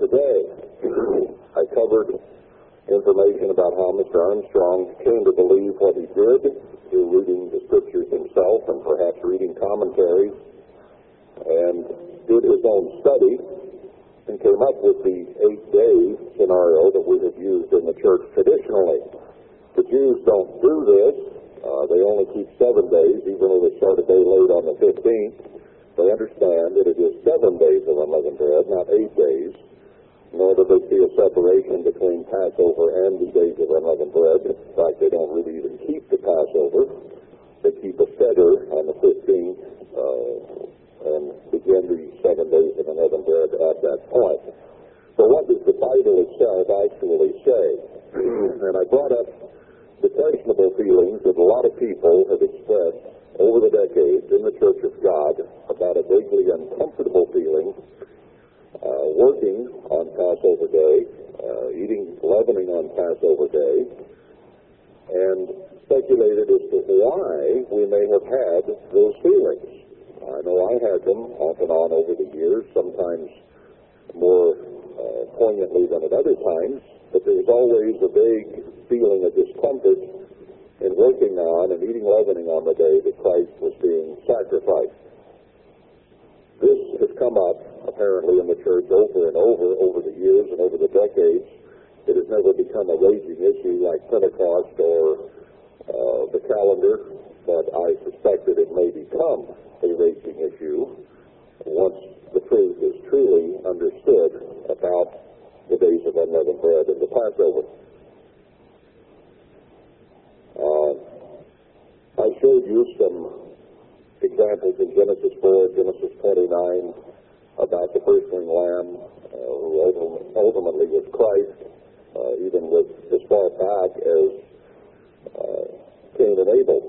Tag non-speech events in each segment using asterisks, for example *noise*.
today. I covered information about how Mr. Armstrong came to believe what he did through reading the scriptures himself and perhaps reading commentaries and did his own study and came up with the eight-day scenario that we have used in the church traditionally. The Jews don't do this. Uh, they only keep seven days, even though they start a day late on the 15th. They understand that it is seven days of unleavened bread, not eight days nor do they see a separation between Passover and the days of unleavened bread. In fact, they don't really even keep the Passover. They keep a Seder on the 15th uh, and begin the seven days of unleavened bread at that point. So what does the Bible itself actually say? *clears throat* and I brought up the questionable feelings that a lot of people have expressed over the decades in the Church of God about a vaguely uncomfortable feeling working on Passover Day, uh, eating leavening on Passover Day, and speculated as to why we may have had those feelings. I know I had them off and on over the years, sometimes more uh, poignantly than at other times, but there was always a vague feeling of discomfort in working on and eating leavening on the day that Christ was being sacrificed. This has come up, apparently, in the church over and over, over the years and over the decades. It has never become a raging issue like Pentecost or uh, the calendar, but I suspect that it may become a raging issue once the truth is truly understood about the days of unleavened bread and the Passover. Uh, I showed you some examples in Genesis 4, Genesis 29 about the firstling lamb uh, who ultimately was Christ, uh, even with as far back as uh, Cain and Abel,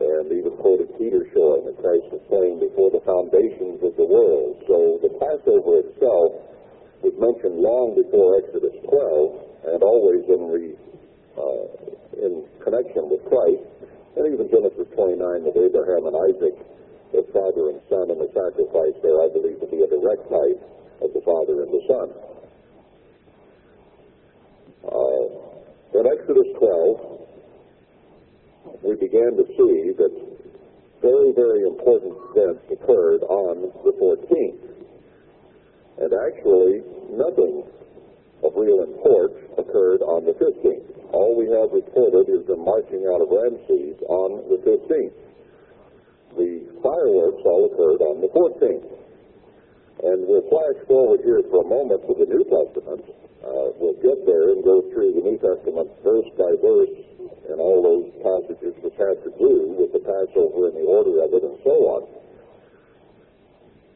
and even quoted Peter showing that Christ was slain before the foundations of the world. So the Passover itself was mentioned long before Exodus 12 and always in, the, uh, in connection with Christ and even Genesis 29 with Abraham and Isaac, the father and son, and the sacrifice there, I believe to be a direct type of the father and the son. Uh, in Exodus 12, we began to see that very, very important events occurred on the 14th. And actually, nothing of real import occurred on the 15th. All we have reported is the marching out of Ramses on the 15th. The fireworks all occurred on the 14th. And we'll flash forward here for a moment to the New Testament. Uh, we'll get there and go through the New Testament verse by verse and all those passages which have to do with the Passover and the order of it and so on.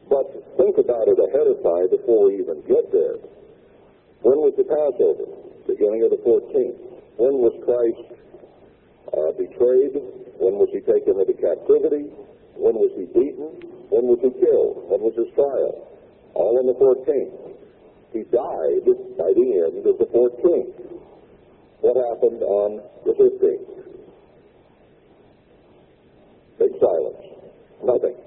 But think about it ahead of time before we even get there. When was the Passover? Beginning of the 14th. When was Christ uh, betrayed? When was he taken into captivity? When was he beaten? When was he killed? When was his trial? All on the 14th. He died by the end of the 14th. What happened on the 15th? Big silence. Nothing.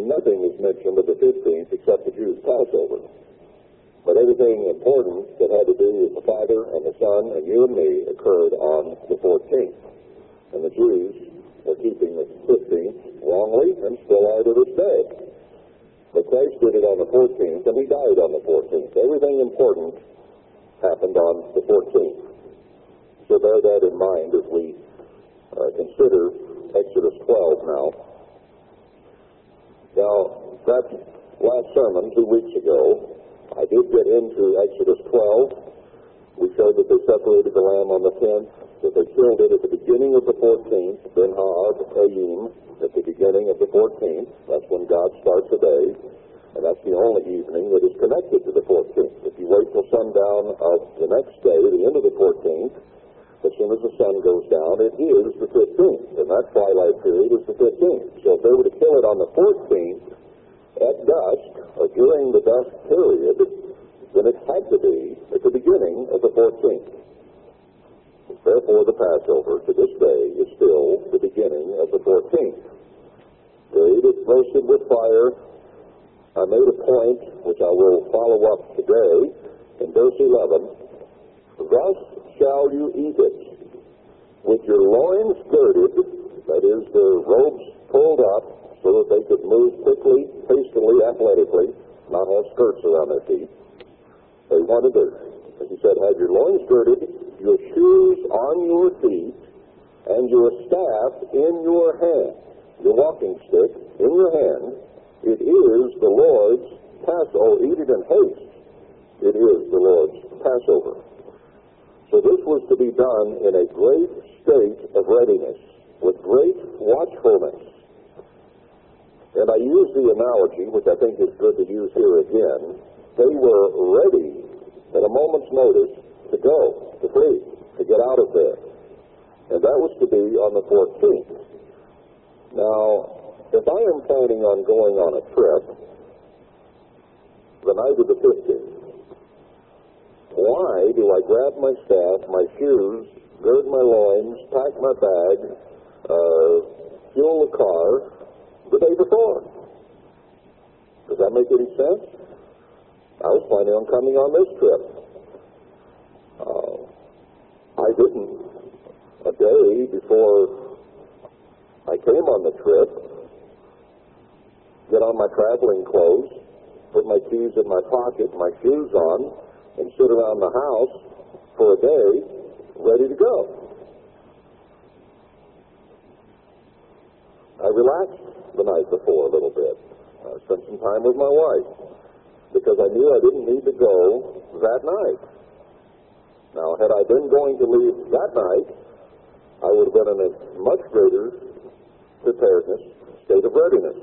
Nothing is mentioned of the 15th except the Jews' Passover. But everything important that had to do with the Father and the Son and you and me occurred on the 14th. And the Jews were keeping the 15th wrongly and still are to this day. But Christ did it on the 14th and he died on the 14th. Everything important happened on the 14th. So bear that in mind as we uh, consider Exodus 12 now. Now, that last sermon two weeks ago I did get into Exodus 12. We showed that they separated the lamb on the 10th, that they killed it at the beginning of the 14th, Ben Ha'ad Ayim, at the beginning of the 14th. That's when God starts a day, and that's the only evening that is connected to the 14th. If you wait till sundown of the next day, the end of the 14th, as soon as the sun goes down, it is the 15th, and that twilight period is the 15th. So if they were to kill it on the 14th, at dusk, or during the dusk period, then it had to be at the beginning of the 14th. Therefore, the Passover to this day is still the beginning of the 14th. The is roasted with fire, I made a point, which I will follow up today, in verse 11. Thus shall you eat it, with your loins girded, that is, their robes pulled up so that they could move quickly, hastily, athletically, not have skirts around their feet. They wanted to, as he said, have your loins girded, your shoes on your feet, and your staff in your hand, your walking stick in your hand. It is the Lord's Passover. Eat it in haste. It is the Lord's Passover. So this was to be done in a great state of readiness, with great watchfulness. And I use the analogy, which I think is good to use here again. They were ready at a moment's notice to go, to flee, to get out of there. And that was to be on the 14th. Now, if I am planning on going on a trip the night of the 15th, why do I grab my staff, my shoes, gird my loins, pack my bag, uh, fuel the car the day before? Does that make any sense? I was planning on coming on this trip. Uh, I didn't. A day before I came on the trip, get on my traveling clothes, put my keys in my pocket, my shoes on, and sit around the house for a day ready to go. I relaxed the night before a little bit. I spent some time with my wife because I knew I didn't need to go that night. Now, had I been going to leave that night, I would have been in a much greater preparedness, state of readiness.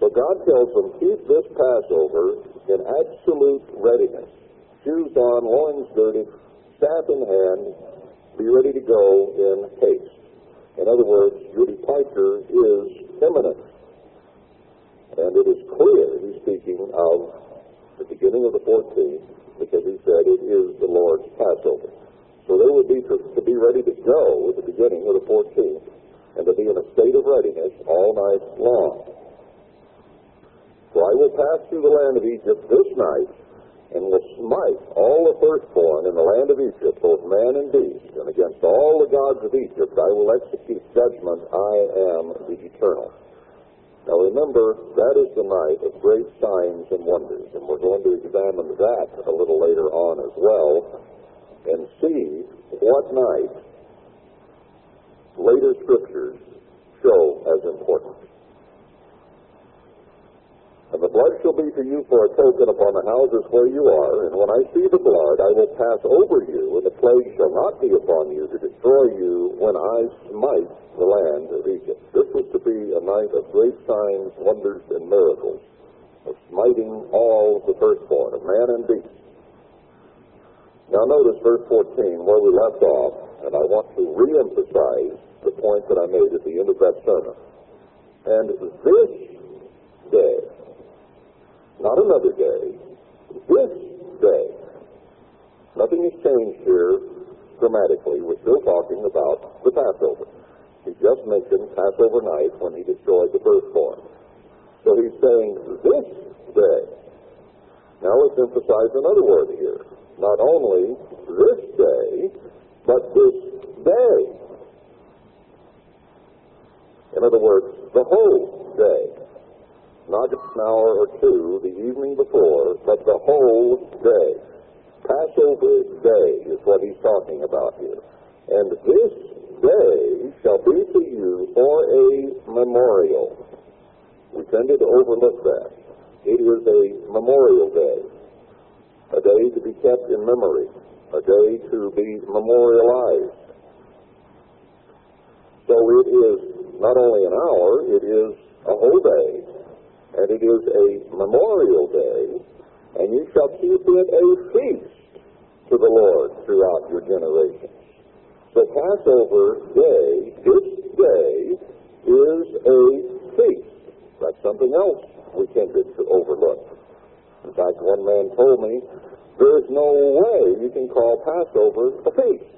So God tells them, keep this Passover in absolute readiness shoes on, loins girded, staff in hand, be ready to go in haste. In other words, your departure is imminent. And it is clear he's speaking of the beginning of the 14th because he said it is the Lord's Passover. So they would be to, to be ready to go at the beginning of the 14th and to be in a state of readiness all night long. So I will pass through the land of Egypt this night and will smite all the firstborn in the land of Egypt, both man and beast, and against all the gods of Egypt I will execute judgment. I am the eternal. Now remember, that is the night of great signs and wonders, and we're going to examine that a little later on as well, and see what night later scriptures show as important. And the blood shall be to you for a token upon the houses where you are, and when I see the blood, I will pass over you, and the plague shall not be upon you to destroy you when I smite the land of Egypt. This was to be a night of great signs, wonders, and miracles, of smiting all the firstborn, of man and beast. Now notice verse 14, where we left off, and I want to re-emphasize the point that I made at the end of that sermon. And this day, not another day, this day. Nothing has changed here dramatically. We're still talking about the Passover. He just mentioned Passover night when he destroyed the firstborn. So he's saying this day. Now let's emphasize another word here. Not only this day, but this day. In other words, the whole day not just an hour or two the evening before, but the whole day. Passover day is what he's talking about here. And this day shall be to you for a memorial. We tended to overlook that. It is a memorial day, a day to be kept in memory, a day to be memorialized. So it is not only an hour, it is a whole day and it is a memorial day, and you shall keep it a feast to the Lord throughout your generations. The Passover day, this day, is a feast. That's something else we tended to overlook. In fact, one man told me, there's no way you can call Passover a feast.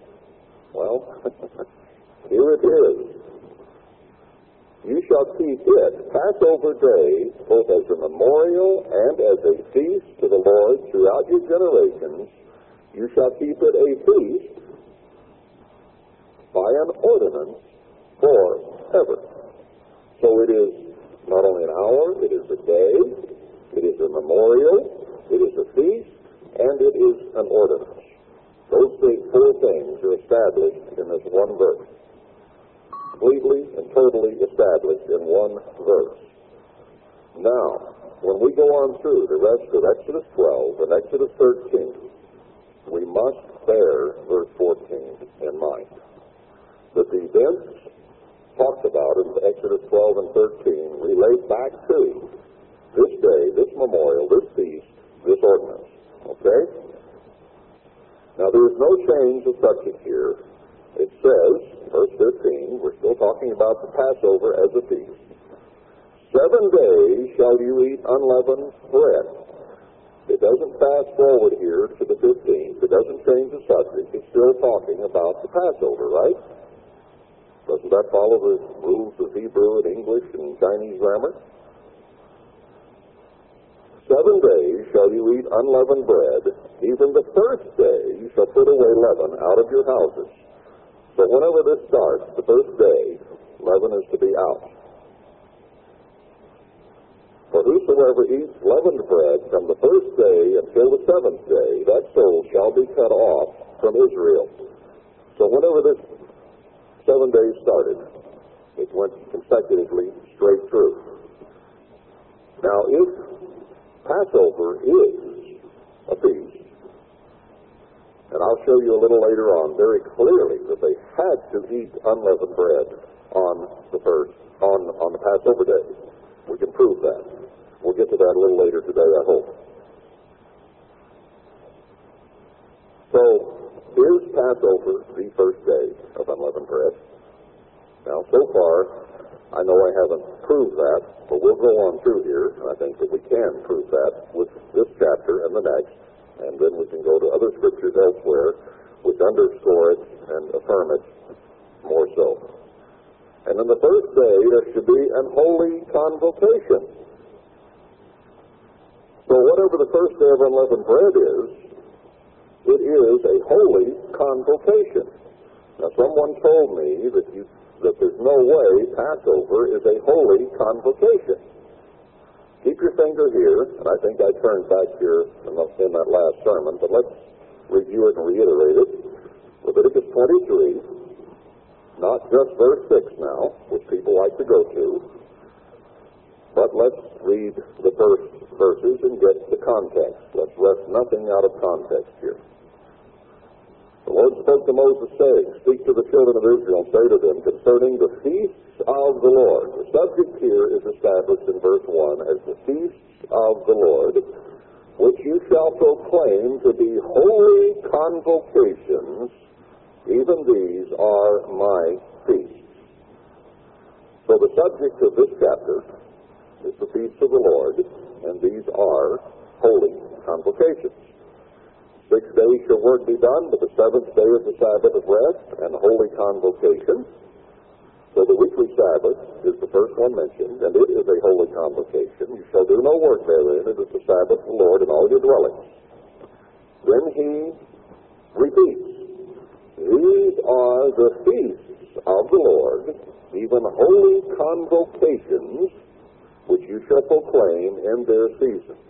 Well, *laughs* here it is. You shall keep it, Passover day, both as a memorial and as a feast to the Lord throughout your generations. You shall keep it a feast by an ordinance forever. So it is not only an hour, it is a day, it is a memorial, it is a feast, and it is an ordinance. Those four things are established in this one verse. Completely and totally established in one verse. Now, when we go on through the rest of Exodus 12 and Exodus 13, we must bear verse 14 in mind. That the events talked about in Exodus 12 and 13 relate back to this day, this memorial, this feast, this ordinance. Okay? Now, there is no change of subject here. It says, verse 15, we're still talking about the Passover as a feast. Seven days shall you eat unleavened bread. It doesn't fast forward here to the 15th. It doesn't change the subject. It's still talking about the Passover, right? Doesn't that follow the rules of Hebrew and English and Chinese grammar? Seven days shall you eat unleavened bread. Even the first day you shall put away leaven out of your houses. So whenever this starts, the first day, leaven is to be out. For whosoever eats leavened bread from the first day until the seventh day, that soul shall be cut off from Israel. So whenever this seven days started. It went consecutively straight through. Now, if Passover is a feast, and I'll show you a little later on very clearly that they had to eat unleavened bread on the first, on, on the Passover day. We can prove that. We'll get to that a little later today, I hope. So, is Passover the first day of unleavened bread? Now, so far, I know I haven't proved that, but we'll go on through here, and I think that we can prove that with this chapter and the next, and then we can go to other scriptures elsewhere which underscore it and affirm it more so. And on the first day, there should be an holy convocation. So whatever the first day of unleavened bread is, it is a holy convocation. Now, someone told me that you that there's no way Passover is a holy convocation. Keep your finger here, and I think I turned back here in, that last sermon, but let's review it and reiterate it. Leviticus 23, not just verse 6 now, which people like to go to, but let's read the first verses and get the context. Let's wrest nothing out of context here. The Lord spoke to Moses, saying, Speak to the children of Israel, and say to them concerning the feasts of the Lord. The subject here is established in verse 1 as the feasts of the Lord, which you shall proclaim to be holy convocations. Even these are my feasts. So the subject of this chapter is the feasts of the Lord, and these are holy convocations. Six days shall work be done, but the seventh day is the Sabbath of rest and holy convocation. So the weekly Sabbath is the first one mentioned, and it is a holy convocation. You shall do no work therein. It is the Sabbath of the Lord in all your dwellings. Then he repeats, These are the feasts of the Lord, even holy convocations, which you shall proclaim in their season.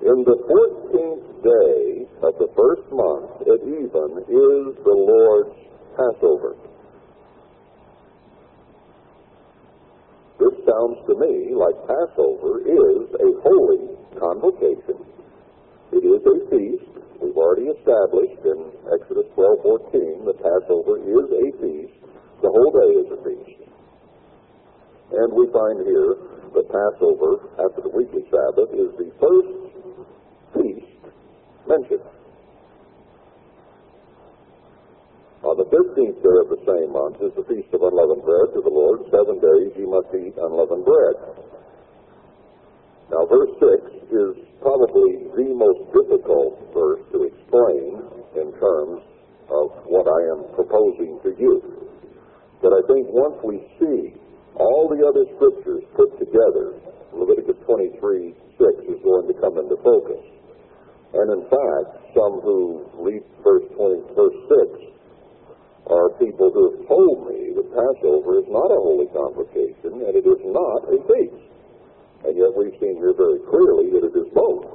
In the fourteenth day of the first month at even is the Lord's Passover. This sounds to me like Passover is a holy convocation. It is a feast. We've already established in Exodus 12:14 that Passover is a feast. The whole day is a feast. And we find here that Passover, after the weekly Sabbath, is the first feast mentioned. On the fifteenth day of the same month is the feast of unleavened bread to the Lord. Seven days you must eat unleavened bread. Now, verse 6 is probably the most difficult verse to explain in terms of what I am proposing to you. But I think once we see All the other scriptures put together, Leviticus 23, 6 is going to come into focus. And in fact, some who read verse 20, verse 6 are people who have told me that Passover is not a holy convocation and it is not a feast. And yet we've seen here very clearly that it is both.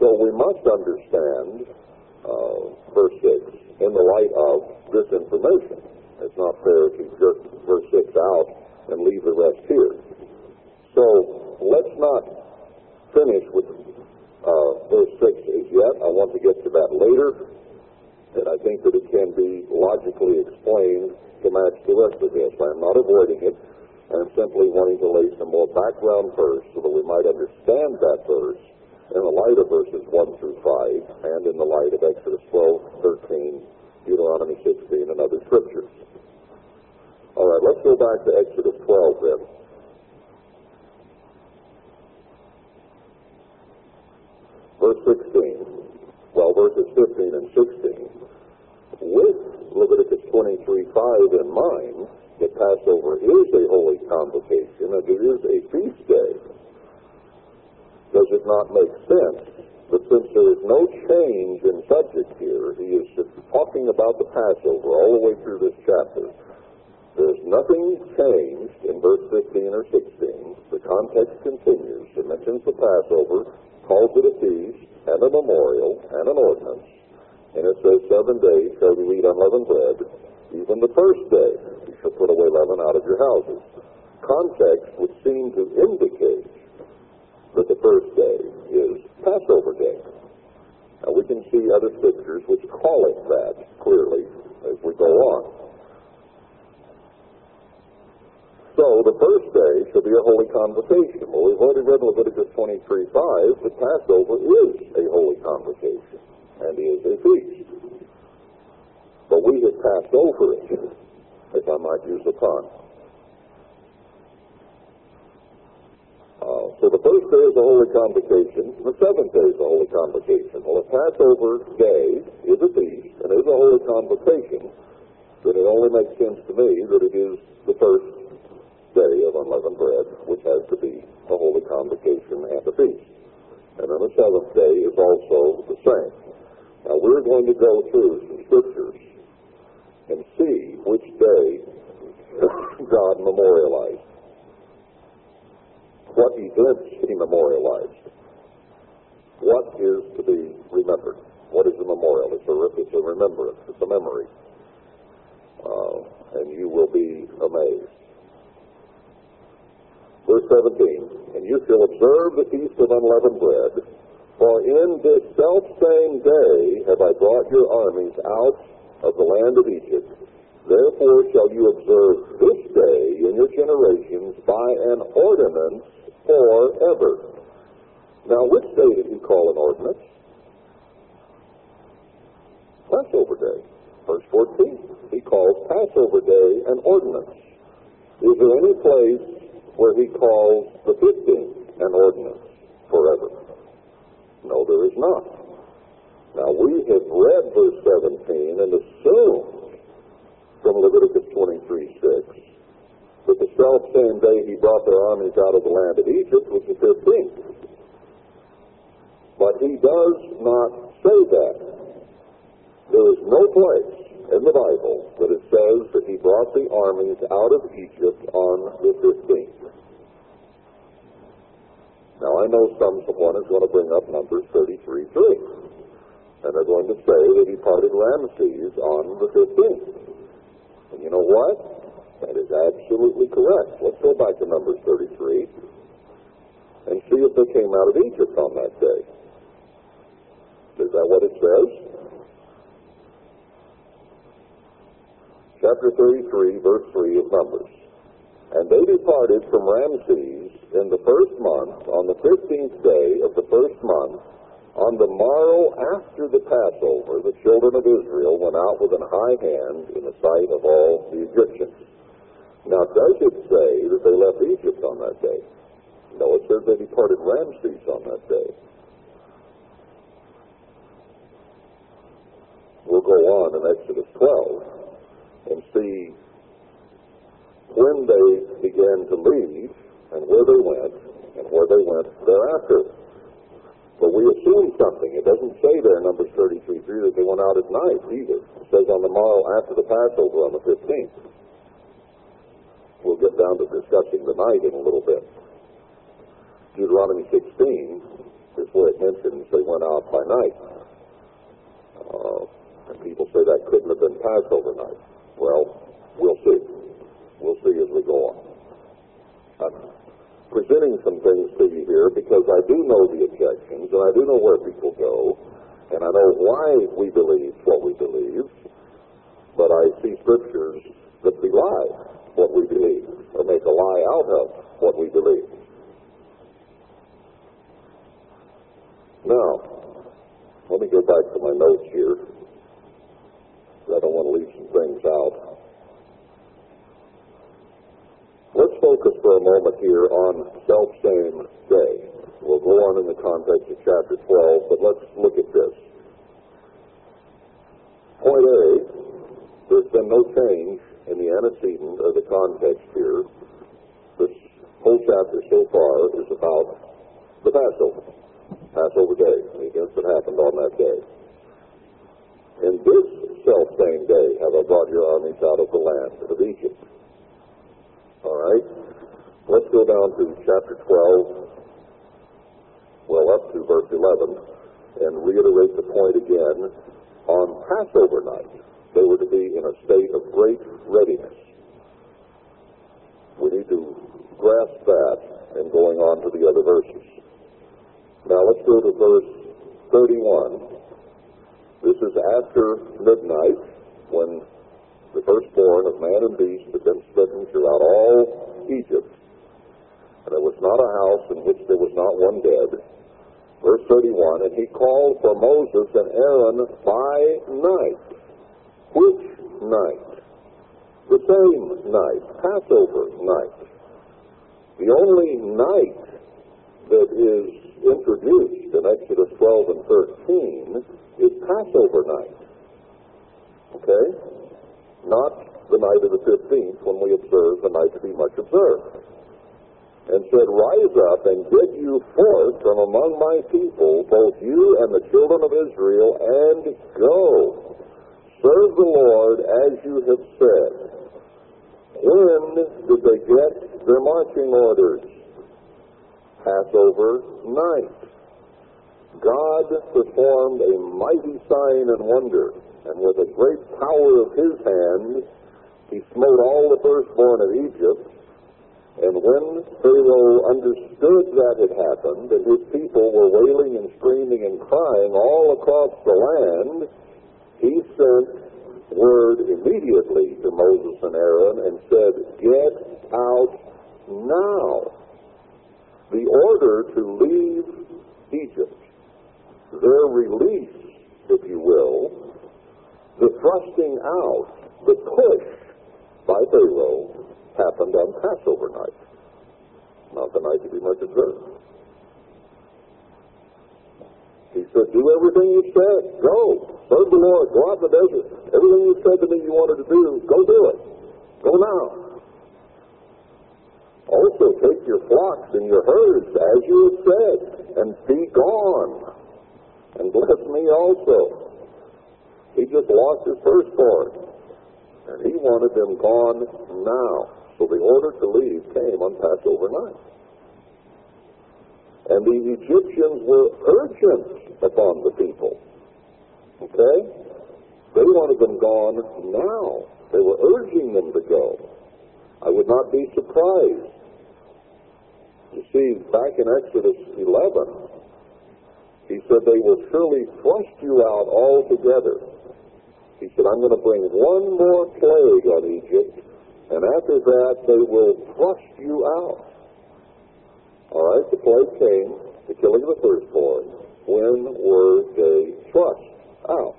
So we must understand uh, verse 6 in the light of this information. It's not fair to jerk verse 6 out and leave the rest here. So let's not finish with uh, verse 6 as yet. I want to get to that later. And I think that it can be logically explained to match the rest of this. I'm not avoiding it. I'm simply wanting to lay some more background first so that we might understand that verse in the light of verses 1 through 5 and in the light of Exodus 12, 13, Deuteronomy 16, and other scriptures. All right, let's go back to Exodus 12 then. Verse 16. Well, verses 15 and 16. With Leviticus 23:5 in mind, that Passover is a holy convocation and it is a feast day. Does it not make sense that since there is no change in subject here, he is talking about the Passover all the way through this chapter. There's nothing changed in verse 15 or 16. The context continues. It mentions the Passover, calls it a feast, and a memorial, and an ordinance. And it says, Seven days shall you eat unleavened bread. Even the first day you shall put away leaven out of your houses. Context would seem to indicate that the first day is Passover day. Now we can see other scriptures which call it that clearly as we go on. So the first day shall be a holy convocation. Well, we've already read Leviticus 23, 5, that Passover is a holy convocation and is a feast. But we have passed over it, if I might use the pun. Uh, so the first day is a holy convocation, the seventh day is a holy convocation. Well, a Passover day is a feast and is a holy convocation, then it only makes sense to me that it is the first day of unleavened bread, which has to be a holy convocation and a feast. And then the seventh day is also the same. Now we're going to go through some scriptures and see which day God memorialized what events he memorialized. What is to be remembered? What is a memorial? It's a, it's a remembrance. It's a memory. Uh, and you will be amazed. Verse 17, And you shall observe the feast of unleavened bread, for in this selfsame day have I brought your armies out of the land of Egypt Therefore shall you observe this day in your generations by an ordinance forever. Now, which day did he call an ordinance? Passover day. Verse 14. He calls Passover day an ordinance. Is there any place where he calls the 15th an ordinance forever? No, there is not. Now, we have read verse 17 and assumed from Leviticus 23, 6 that the self same day he brought their armies out of the land of Egypt was the 15th. But he does not say that. There is no place in the Bible that it says that he brought the armies out of Egypt on the 15th. Now I know some someone is going to bring up Numbers 33 3. And they're going to say that he parted Ramses on the 15th. And you know what? That is absolutely correct. Let's go back to Numbers 33 and see if they came out of Egypt on that day. Is that what it says? Chapter 33, verse 3 of Numbers. And they departed from Ramses in the first month, on the fifteenth day of the first month, on the morrow after the Passover, the children of Israel went out with an high hand in the sight of all the Egyptians. Now, does it say that they left Egypt on that day? No, it says they departed Ramses on that day. We'll go on in Exodus 12 and see when they began to leave and where they went and where they went thereafter. But we assume something. It doesn't say there in Numbers 33 3 that they went out at night either. It says on the morrow after the Passover on the 15th. We'll get down to discussing the night in a little bit. Deuteronomy 16 is where it mentions they went out by night. Uh, and people say that couldn't have been Passover night. Well, we'll see. We'll see as we go on. I'm presenting some things to you here because I do know the objections and I do know where people go and I know why we believe what we believe, but I see scriptures that belie what we believe or make a lie out of what we believe. Now, let me go back to my notes here. I don't want to leave some things out. Let's focus for a moment here on self-same day. We'll go on in the context of chapter 12, but let's look at this. Point A, there's been no change in the antecedent of the context here. This whole chapter so far is about the Passover, Passover day, the events that happened on that day. In this self-same day have I brought your armies out of the land of Egypt. All right? Let's go down to chapter 12, well, up to verse 11, and reiterate the point again. On Passover night, they were to be in a state of great readiness. We need to grasp that and going on to the other verses. Now let's go to verse 31. This is after midnight when the firstborn of man and beast had been smitten throughout all Egypt. And there was not a house in which there was not one dead. Verse 31, and he called for Moses and Aaron by night. Which night? The same night, Passover night. The only night that is introduced in Exodus 12 and 13 is Passover night. Okay? Not the night of the 15th when we observe the night to be much observed and said, Rise up and get you forth from among my people, both you and the children of Israel, and go. Serve the Lord as you have said. When did they get their marching orders? Passover night. God performed a mighty sign and wonder, and with a great power of his hand, he smote all the firstborn of Egypt, and when Pharaoh understood that had happened, and his people were wailing and screaming and crying all across the land, he sent word immediately to Moses and Aaron and said, Get out now. The order to leave Egypt, their release, if you will, the thrusting out, the push by Pharaoh happened on Passover night, not the night to be much observed. He said, do everything you said. Go. Serve the Lord. Go out in the desert. Everything you said to me you wanted to do, go do it. Go now. Also take your flocks and your herds as you have said, and be gone. And bless me also. He just lost his firstborn. And he wanted them gone now. So the order to leave came on Passover night. And the Egyptians were urgent upon the people. Okay? They wanted them gone now. They were urging them to go. I would not be surprised. You see, back in Exodus 11, he said they will surely thrust you out altogether. He said, I'm going to bring one more plague on Egypt, and after that they will thrust you out. All right, the plague came, the killing of the firstborn. When were they thrust out?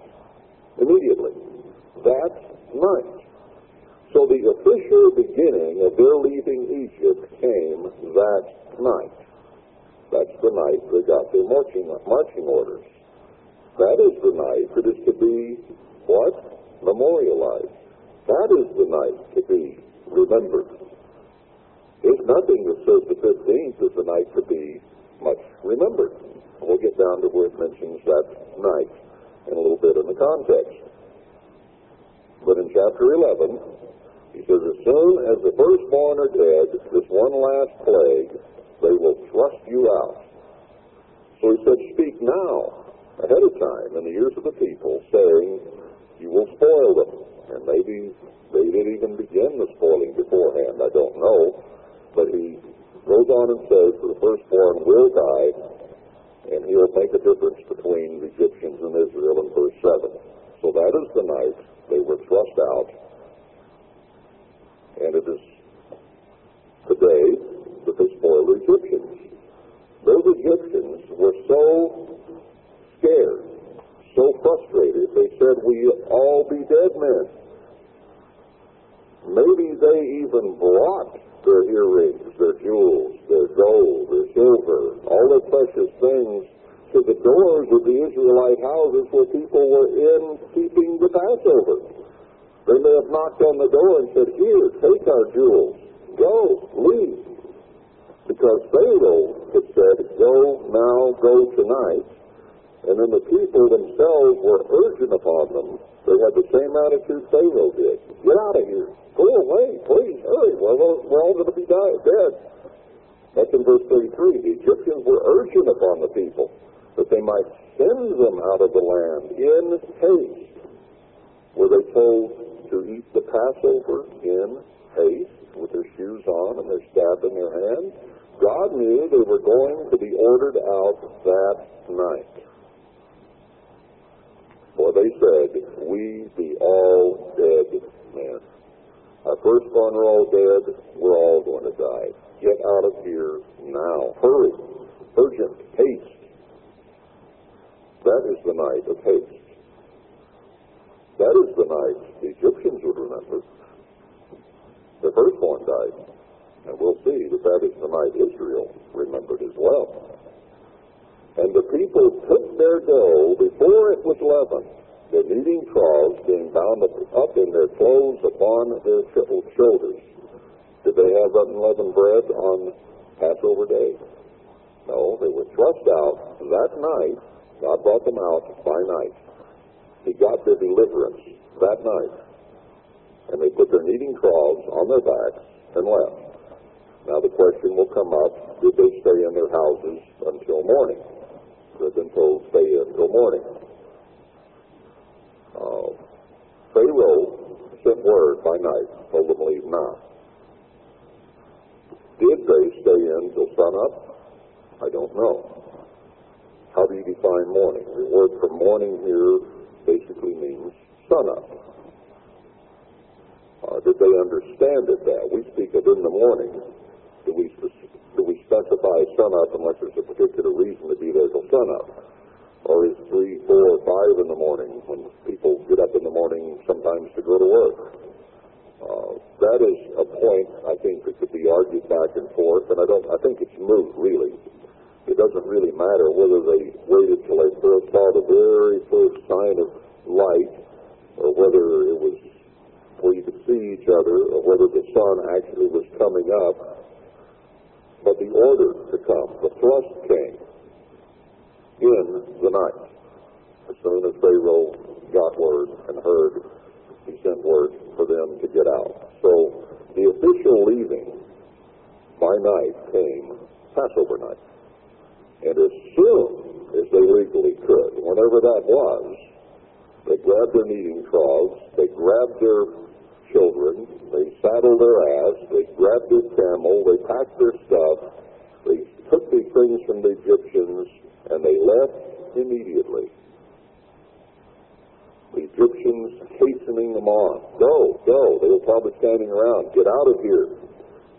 Immediately. That night. So the official beginning of their leaving Egypt came that night. That's the night they got their marching, marching orders. That is the night that is to be what? Memorialized. That is the night to be remembered. There's nothing that says the 15th is the night to be much remembered. We'll get down to where it mentions that night in a little bit in the context. But in chapter 11, he says, as soon as the firstborn are dead, this one last plague, they will thrust you out. So he said, speak now, ahead of time, in the ears of the people, saying, you will spoil them. And maybe they didn't even begin the spoiling beforehand, I don't know. But he goes on and says, For the firstborn will die, and he'll make a difference between the Egyptians and Israel in verse 7. So that is the night they were thrust out. And it is today that the Egyptians. Those Egyptians were so scared, so frustrated, they said, we all be dead men. Maybe they even brought their earrings, their jewels, their gold, their silver, all their precious things to the doors of the Israelite houses where people were in keeping the Passover. They may have knocked on the door and said, Here, take our jewels. Go, leave. Because Pharaoh had said, Go now, go tonight. And then the people themselves were urgent upon them. They had the same attitude Pharaoh did. Get out of here. Go away, please, hurry. We're all, we're all going to be die, dead. That's in verse 33. The Egyptians were urgent upon the people that they might send them out of the land in haste. Were they told to eat the Passover in haste with their shoes on and their staff in their hand? God knew they were going to be ordered out that night. For they said, We be all dead men. Our firstborn are all dead. We're all going to die. Get out of here now. Hurry. Urgent. Haste. That is the night of haste. That is the night the Egyptians would remember. The firstborn died. And we'll see that that is the night Israel remembered as well. And the people took their dough before it was leavened, their kneading troughs being bound up in their clothes upon their shoulders. Did they have unleavened bread on Passover day? No, they were thrust out that night. God brought them out by night. He got their deliverance that night. And they put their kneading troughs on their backs and left. Now the question will come up, did they stay in their houses until morning? They've been told stay in until morning. Uh, Pharaoh sent word by night, told them leave now. Did they stay in till sunup? I don't know. How do you define morning? The word for morning here basically means sunup. Uh, did they understand it that? We speak of in the morning. Do we, do we specify sunup unless there's a particular reason to be there till sunup? Or is three, four, five in the morning when people get up in the morning sometimes to go to work? Uh, that is a point I think that could be argued back and forth, and I don't. I think it's moot, really. It doesn't really matter whether they waited till they first saw the very first sign of light, or whether it was where you could see each other, or whether the sun actually was coming up. But the order to come, the thrust came in the night. As soon as Pharaoh got word and heard, he sent word for them to get out. So the official leaving by night came Passover night. And as soon as they legally could, whenever that was, they grabbed their kneading troughs, they grabbed their children, they saddled their ass, they grabbed their camel, they packed their stuff, they took the things from the Egyptians, and they left immediately. The Egyptians hastening them on. Go, go. They were probably standing around. Get out of here.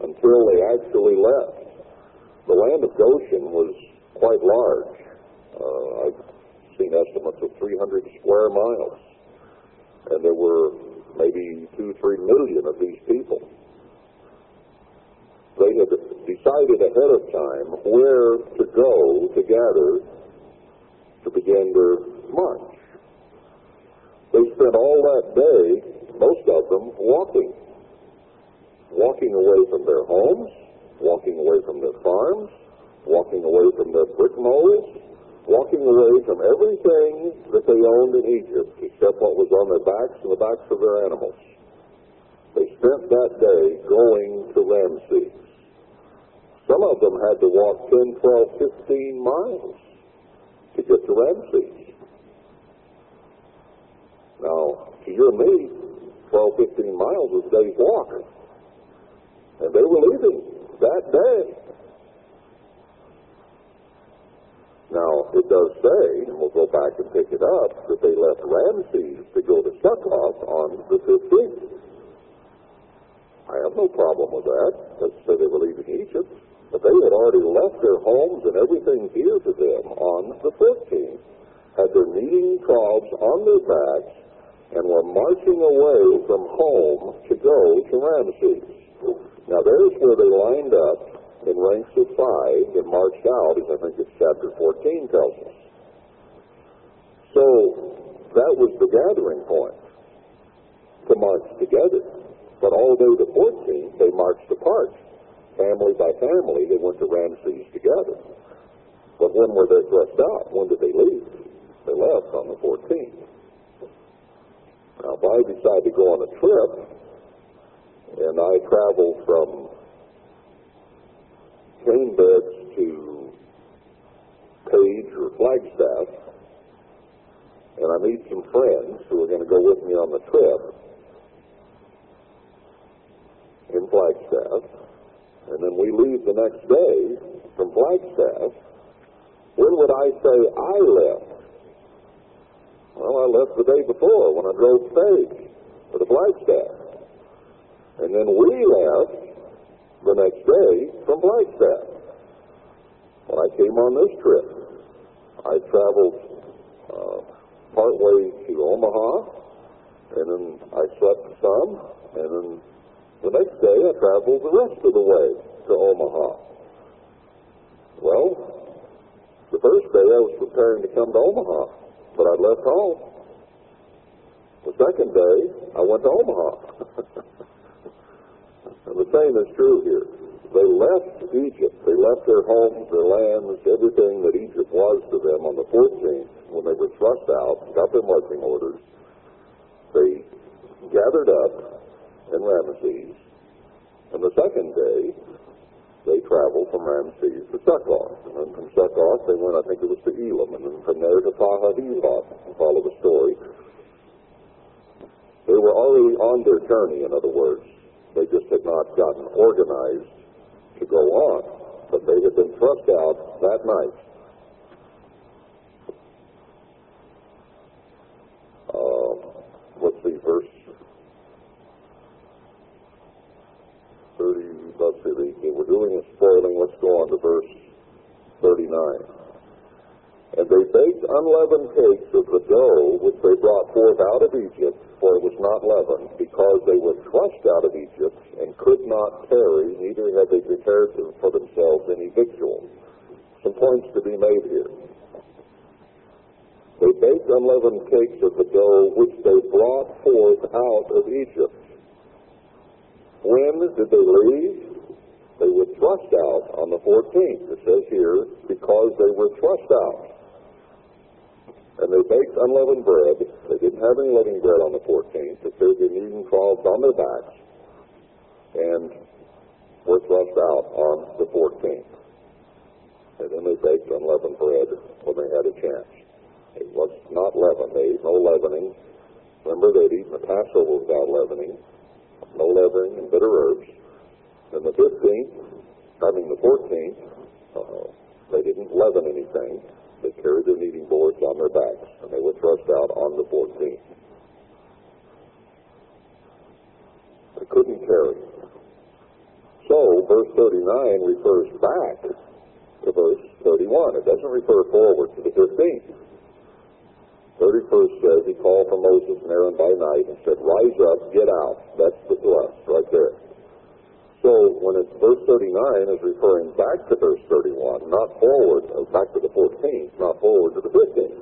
Until they actually left. The land of Goshen was quite large. Uh, I've seen estimates of 300 square miles. And there were maybe two, three million of these people. They had decided ahead of time where to go to gather to begin their march. They spent all that day, most of them, walking. walking away from their homes, walking away from their farms, walking away from their brick molds, walking away from everything that they owned in Egypt except what was on their backs and the backs of their animals. They spent that day going to Ramses. Some of them had to walk 10, 12, 15 miles to get to Ramses. Now, to you and me, 12, 15 miles is a day's walk. And they were leaving that day. Now, it does say, and we'll go back and pick it up, that they left Ramses to go to Succoth on the 15th. I have no problem with that. Let's say they were leaving Egypt. But they had already left their homes and everything dear to them on the 15th, had their kneading troughs on their backs, and were marching away from home to go to Ramses. Now there's where they lined up in ranks of five and marched out, as I think it's chapter 14 tells us. So that was the gathering point to march together. But all the 14th, they marched apart. Family by family, they went to Ramses together. But when were they dressed out? When did they leave? They left on the 14th. Now, if I decide to go on a trip, and I travel from Cainbeds to Page or Flagstaff, and I meet some friends who are going to go with me on the trip in Flagstaff, and then we leave the next day from Flagstaff, when would I say I left? Well, I left the day before when I drove stage for the Flagstaff. And then we left the next day from Flagstaff. When I came on this trip, I traveled uh, partway to Omaha, and then I slept some, and then the next day I traveled the rest of the way to Omaha. Well, the first day I was preparing to come to Omaha, but I left home. The second day I went to Omaha. *laughs* and the same is true here. They left Egypt. They left their homes, their lands, everything that Egypt was to them on the 14th when they were thrust out, got their marching orders. They gathered up in Ramesses. And the second day, they traveled from Ramses to Succoth. And then from Succoth, they went, I think it was to Etham, and then from there to Pi-hahiroth. Follow the story. They were already on their journey, in other words. They just had not gotten organized to go on, but they had been thrust out that night. Uh, let's see, verse 30, let's see, they, they were doing a spoiling. Let's go on to verse 39. And they baked unleavened cakes of the dough which they brought forth out of Egypt, for it was not leavened, because they were thrust out of Egypt and could not tarry, neither had they prepared for themselves any victual. Some points to be made here. They baked unleavened cakes of the dough which they brought forth out of Egypt. When did they leave? They were thrust out on the 14th. It says here, because they were thrust out. And they baked unleavened bread. They didn't have any leavened bread on the 14th. They carried their kneading troughs on their backs and were thrust out on the 14th. And then they baked unleavened bread when they had a chance. It was not leavened. They ate no leavening. Remember, they'd eaten the Passover without leavening, no leavening and bitter herbs. Then the 15th, I mean the 14th, uh, they didn't leaven anything. They carried their kneading boards on their backs, and they were thrust out on the 14th. They couldn't carry. So, verse 39 refers back to verse 31. It doesn't refer forward to the 15th. 31st says, He called for Moses and Aaron by night and said, Rise up, get out. That's the thrust right there. So when it's verse 39 is referring back to verse 31, not forward, uh, back to the 14th, not forward to the 15th.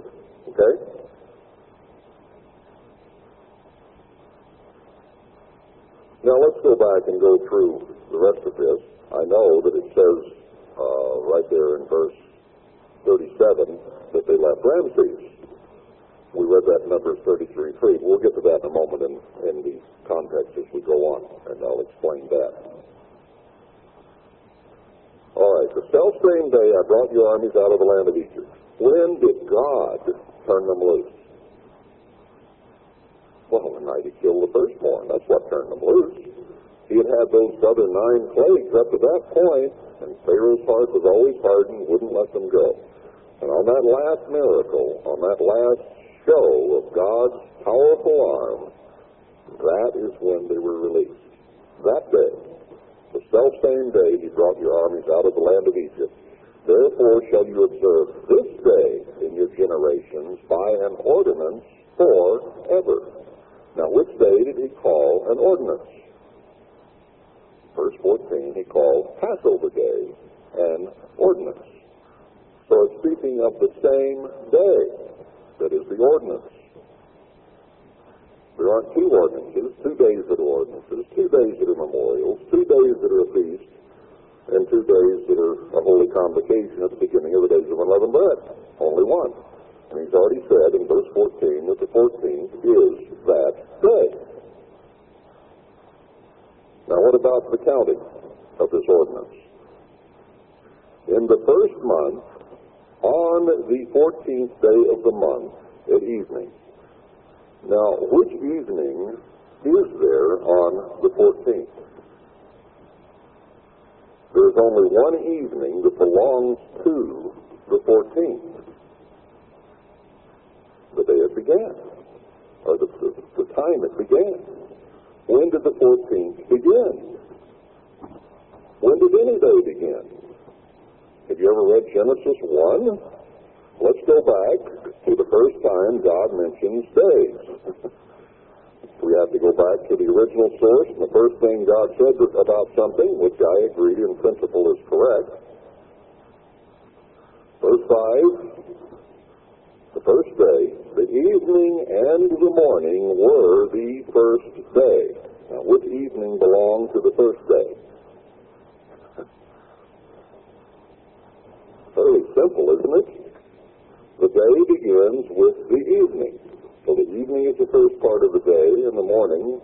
Okay? Now let's go back and go through the rest of this. I know that it says uh, right there in verse 37 that they left Ramses. We read that in Numbers 33 3. We'll get to that in a moment in, in the context as we go on, and I'll explain that. All right, the self same day I brought your armies out of the land of Egypt. When did God turn them loose? Well, the night he killed the firstborn. That's what turned them loose. He had had those other nine plagues up to that point, and Pharaoh's heart was always hardened, wouldn't let them go. And on that last miracle, on that last show of God's powerful arm, that is when they were released. That day, the self same day he brought your armies out of the land of Egypt. Therefore shall you observe this day in your generations by an ordinance forever. Now, which day did he call an ordinance? Verse 14, he called Passover Day an ordinance. So it's speaking of the same day that is the ordinance. There aren't two ordinances, two days that are ordinances, two days that are memorials, two days that are a feast, and two days that are a holy convocation at the beginning of the days of unleavened bread. Only one. And he's already said in verse 14 that the 14th is that day. Now, what about the counting of this ordinance? In the first month, on the 14th day of the month, at evening. Now, which evening is there on the 14th? There's only one evening that belongs to the 14th the day it began, or the, the, the time it began. When did the 14th begin? When did any day begin? Have you ever read Genesis 1? Let's go back to the first time God mentions days. we have to go back to the original source, and the first thing God said about something, which I agree in principle is correct. Verse 5 the first day, the evening and the morning were the first day. Now, which evening belonged to the first day? Fairly simple, isn't it? Day begins with the evening. So the evening is the first part of the day, and the morning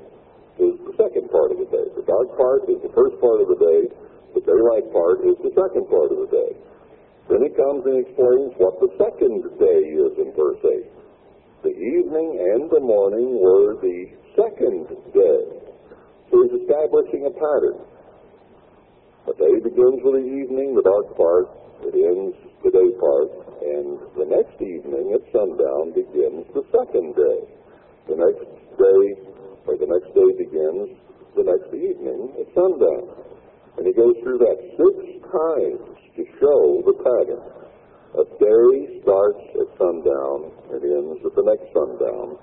is the second part of the day. The dark part is the first part of the day, the daylight part is the second part of the day. Then he comes and explains what the second day is in verse 8. The evening and the morning were the second day. So he's establishing a pattern. The day begins with the evening, the dark part, it ends the day part, and the next evening at sundown begins the second day. The next day, or the next day begins the next evening at sundown. And he goes through that six times to show the pattern. A day starts at sundown and ends at the next sundown.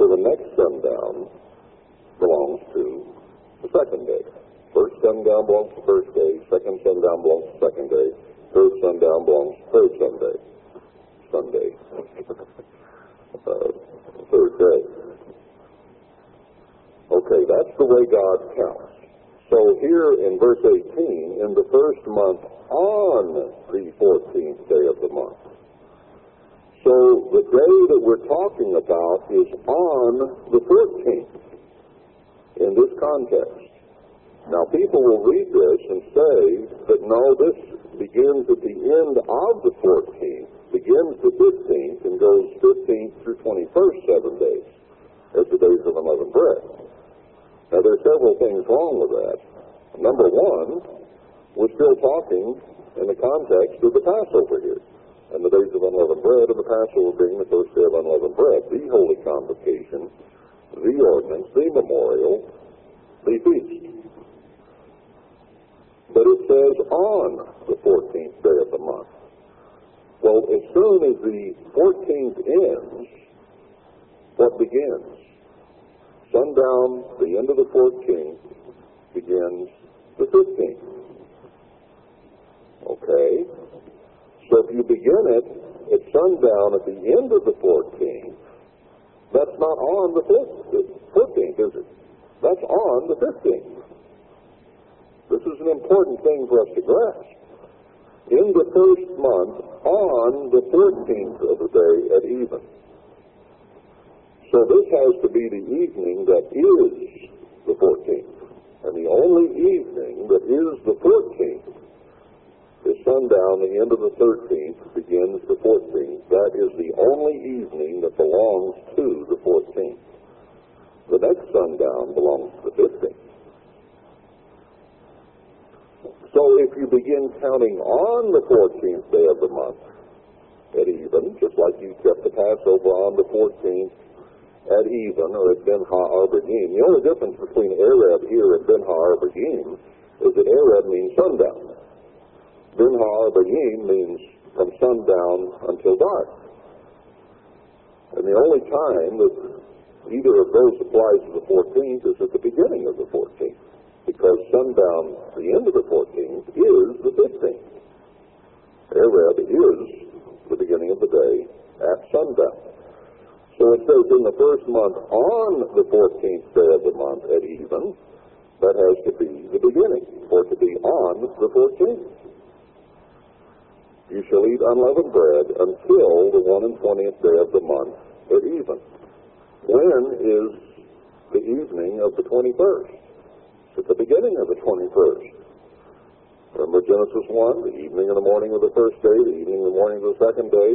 So the next sundown belongs to the second day. First sundown belongs to first day. Second sundown belongs to second day. Third sundown belongs to third Sunday. Sunday. uh, third day. Okay, that's the way God counts. So here in verse 18, in the first month on the 14th day of the month. So the day that we're talking about is on the 14th in this context. Now people will read this and say that no, this begins at the end of the 14th, begins the 15th, and goes 15th through 21st, seven days, as the days of unleavened bread. Now, there are several things wrong with that. Number one, we're still talking in the context of the Passover here, and the days of unleavened bread, and the Passover being the first day of unleavened bread, the holy convocation, the ordinance, the memorial, the feast. But it says on the 14th day of the month. Well, as soon as the 14th ends, what begins? sundown, the end of the 14th, begins the 15th. Okay? So if you begin it at sundown at the end of the 14th, that's not on the 15th, is it? That's on the 15th. This is an important thing for us to grasp. In the first month, on the 14th of the day at even. So this has to be the evening that is the 14th. And the only evening that is the 14th is sundown, the end of the 13th, begins the 14th. That is the only evening that belongs to the 14th. The next sundown belongs to the 15th. So if you begin counting on the 14th day of the month at even, just like you kept the Passover on the 14th at even or at Ben Ha'arbayim, the only difference between Arab here and Ben Ha'arbayim is that Arab means sundown. Ben Ha'arbayim means from sundown until dark. And the only time that either of those applies to the 14th is at the beginning of the 14th because sundown, the end of the 14th, is the 15th. Arab is the beginning of the day at sundown. So it says in the first month on the 14th day of the month at even, that has to be the beginning, or to be on the 14th. You shall eat unleavened bread until the one and twentieth day of the month at even. When is the evening of the 21st? At the beginning of the 21st. Remember Genesis 1, the evening and the morning of the first day, the evening and the morning of the second day.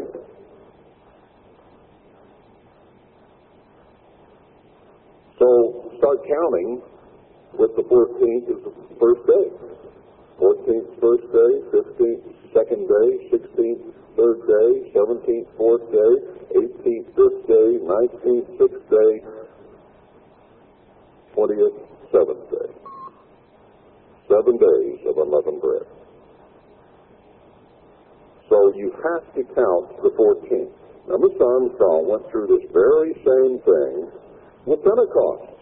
So start counting with the 14th as the first day. 14th, first day, 15th, second day, 16th, third day, 17th, fourth day, 18th, fifth day, 19th, sixth day, 20th, seventh day. Seven days of unleavened bread. So you have to count the 14th. Now, Mr. Armstrong went through this very same thing with Pentecost.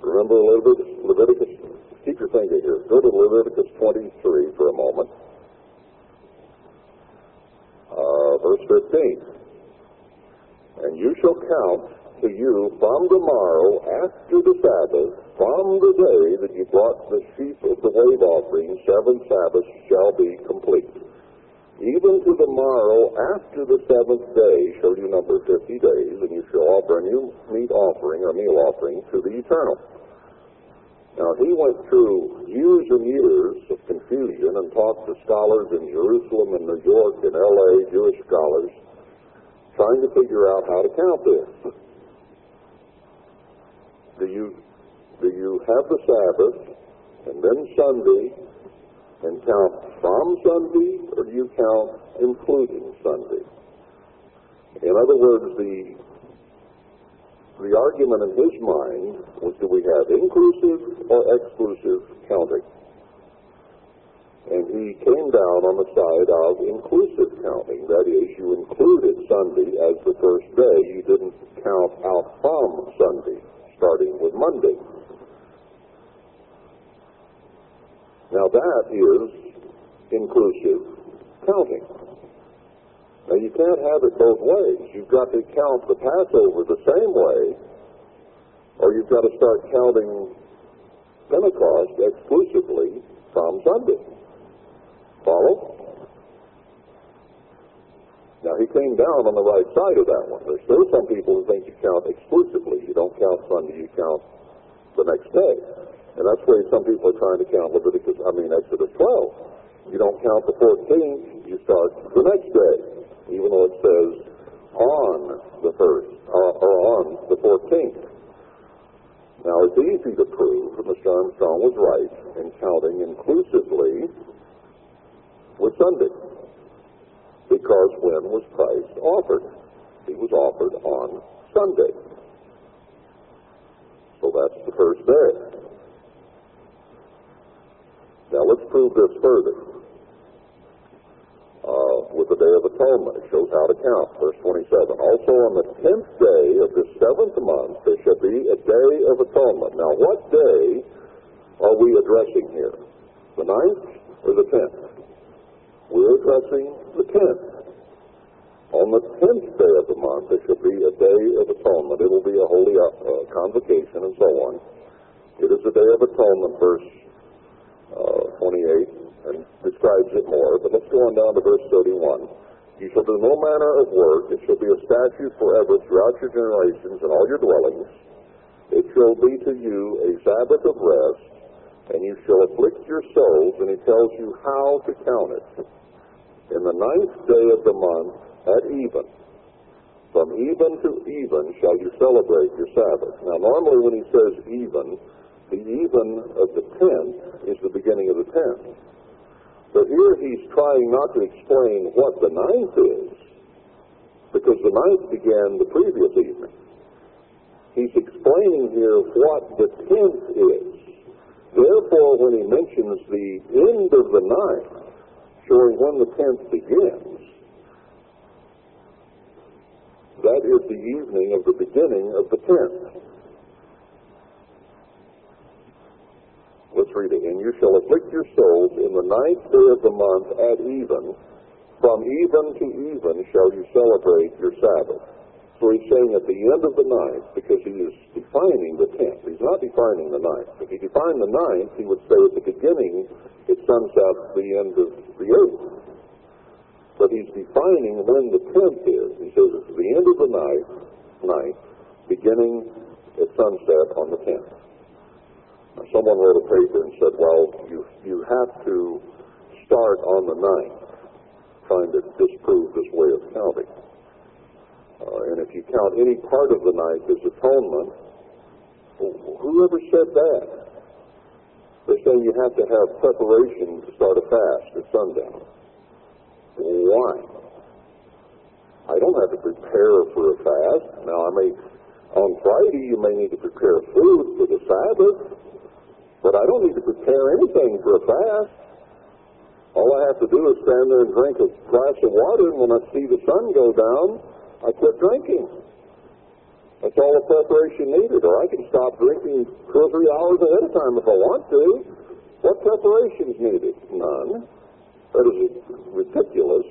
Remember Leviticus, Leviticus keep your finger here. Go to Leviticus 23 for a moment. Uh, verse 15. And you shall count to you from the morrow after the Sabbath, from the day that you brought the sheep of the wave offering, seven Sabbaths shall be complete. Even to the morrow after the seventh day shall you number fifty days, and you shall offer a new meat offering or meal offering to the Eternal. Now he went through years and years of confusion and talked to scholars in Jerusalem and New York and L.A., Jewish scholars, trying to figure out how to count this. Do you do you have the Sabbath and then Sunday and count from Sunday, or do you count including Sunday? In other words, the the argument in his mind was do we have inclusive or exclusive counting? And he came down on the side of inclusive counting. That is, you included Sunday as the first day. You didn't count out from Sunday starting with Monday. Now that is inclusive counting. Now you can't have it both ways. You've got to count the Passover the same way, or you've got to start counting Pentecost exclusively from Sunday. Follow? Now, he came down on the right side of that one. There's still some people who think you count exclusively. You don't count Sunday, you count the next day. And that's where some people are trying to count Leviticus, I mean, Exodus 12. You don't count the 14th, you start the next day, even though it says on the first, uh, or on the 14th. Now, it's easy to prove that Mr. Armstrong was right in counting inclusively with Sunday. Because when was Christ offered? He was offered on Sunday. So that's the first day. Now let's prove this further. Uh, with the Day of Atonement, it shows how to count. Verse 27. Also on the tenth day of the seventh month, there shall be a Day of Atonement. Now what day are we addressing here? The ninth or the tenth? We're addressing the tenth. On the tenth day of the month, there shall be a day of atonement. It will be a holy uh, convocation, and so on. It is the Day of Atonement, verse uh, 28, and describes it more. But let's go on down to verse 31. You shall do no manner of work. It shall be a statute forever throughout your generations and all your dwellings. It shall be to you a Sabbath of rest, and you shall afflict your souls. And he tells you how to count it. In the ninth day of the month, at even, from even to even shall you celebrate your Sabbath. Now, normally when he says even, the even of the tenth is the beginning of the tenth. But here he's trying not to explain what the ninth is, because the ninth began the previous evening. He's explaining here what the tenth is. Therefore, when he mentions the end of the ninth, showing when the tenth begins, that is the evening of the beginning of the tenth. Let's read it. And you shall afflict your souls in the ninth day of the month at even. From even to even shall you celebrate your Sabbath. So he's saying at the end of the ninth, because he is defining the tenth. He's not defining the ninth. If he defined the ninth, he would say at the beginning it sunsets the end of the eighth. But he's defining when the tenth is. He says it's the end of the ninth, ninth beginning at sunset on the tenth. Someone wrote a paper and said, well, you, you have to start on the ninth, trying to disprove this way of counting. Uh, and if you count any part of the ninth as atonement, whoever said that? They're saying you have to have preparation to start a fast at sundown. Why? I don't have to prepare for a fast. Now, I may, on Friday, you may need to prepare food for the Sabbath. But I don't need to prepare anything for a fast. All I have to do is stand there and drink a glass of water, and when I see the sun go down, I quit drinking. That's all the preparation needed. Or I can stop drinking two or three hours ahead of time if I want to. What preparation is needed? None. That is a ridiculous,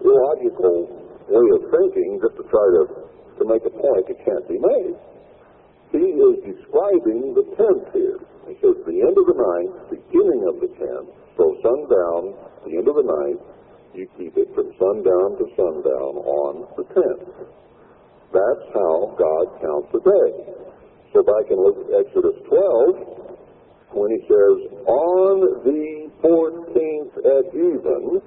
illogical way of thinking just to try to, to make a point that can't be made. He is describing the tenth here. He says the end of the ninth, beginning of the tenth, so sundown, the end of the ninth, you keep it from sundown to sundown on the tenth. That's how God counts the day. So back in look at Exodus 12, when he says, on the 14th at even,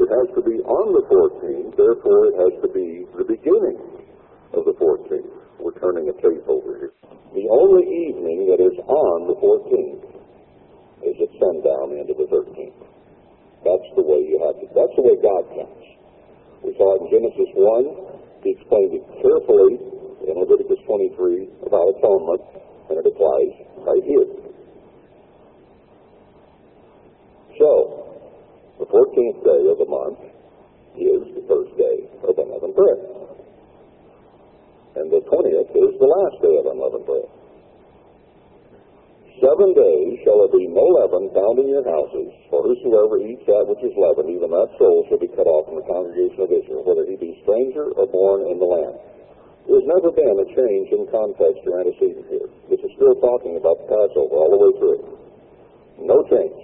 it has to be on the 14th, therefore it has to be the beginning of the 14th. We're turning a tape over here. The only evening that is on the 14th is at sundown into the 13th. That's the way you have to, that's the way God counts. We saw in Genesis 1. He explained it carefully in Leviticus 23 about atonement, and it applies right here. So, the 14th day of the month is the first day of unleavened bread and the twentieth is the last day of unleavened bread. Seven days shall there be no leaven found in your houses, for whosoever eats that which is leavened, even that soul shall be cut off from the congregation of Israel, whether he be stranger or born in the land. There's never been a change in context or antecedent here. This is still talking about the Passover all the way through. No change.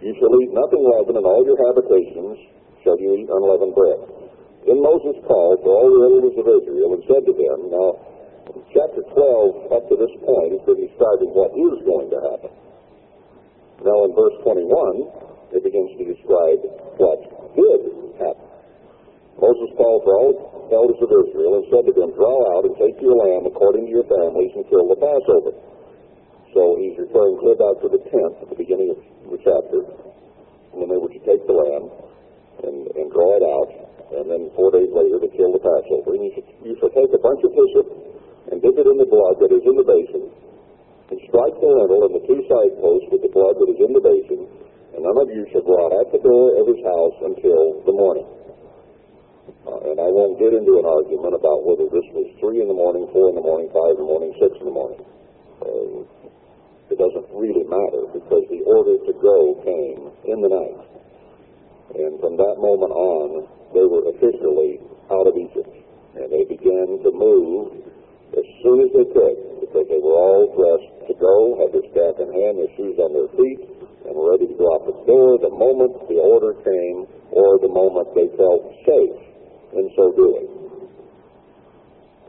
You shall eat nothing leavened in all your habitations, shall you eat unleavened bread. Then Moses called for all the elders of Israel and said to them, Now, chapter 12 up to this point has been describing what is going to happen. Now, in verse 21, it begins to describe what did happen. Moses called for all the elders of Israel and said to them, Draw out and take your lamb according to your families and kill the Passover. So he's referring clear back to the tenth at the beginning of the chapter. And then they were to take the lamb and, and draw it out and then four days later to kill the Passover. And you should, you should take a bunch of hyssop and dip it in the blood that is in the basin, and strike the lintel and the two side posts with the blood that is in the basin, and none of you shall go out at the door of his house until the morning. Uh, and I won't get into an argument about whether this was three in the morning, four in the morning, five in the morning, six in the morning. Uh, it doesn't really matter because the order to go came in the night. And from that moment on, they were officially out of Egypt. And they began to move as soon as they could because they were all dressed to go, had their staff in hand, their shoes on their feet, and were ready to go out the door the moment the order came or the moment they felt safe in so doing,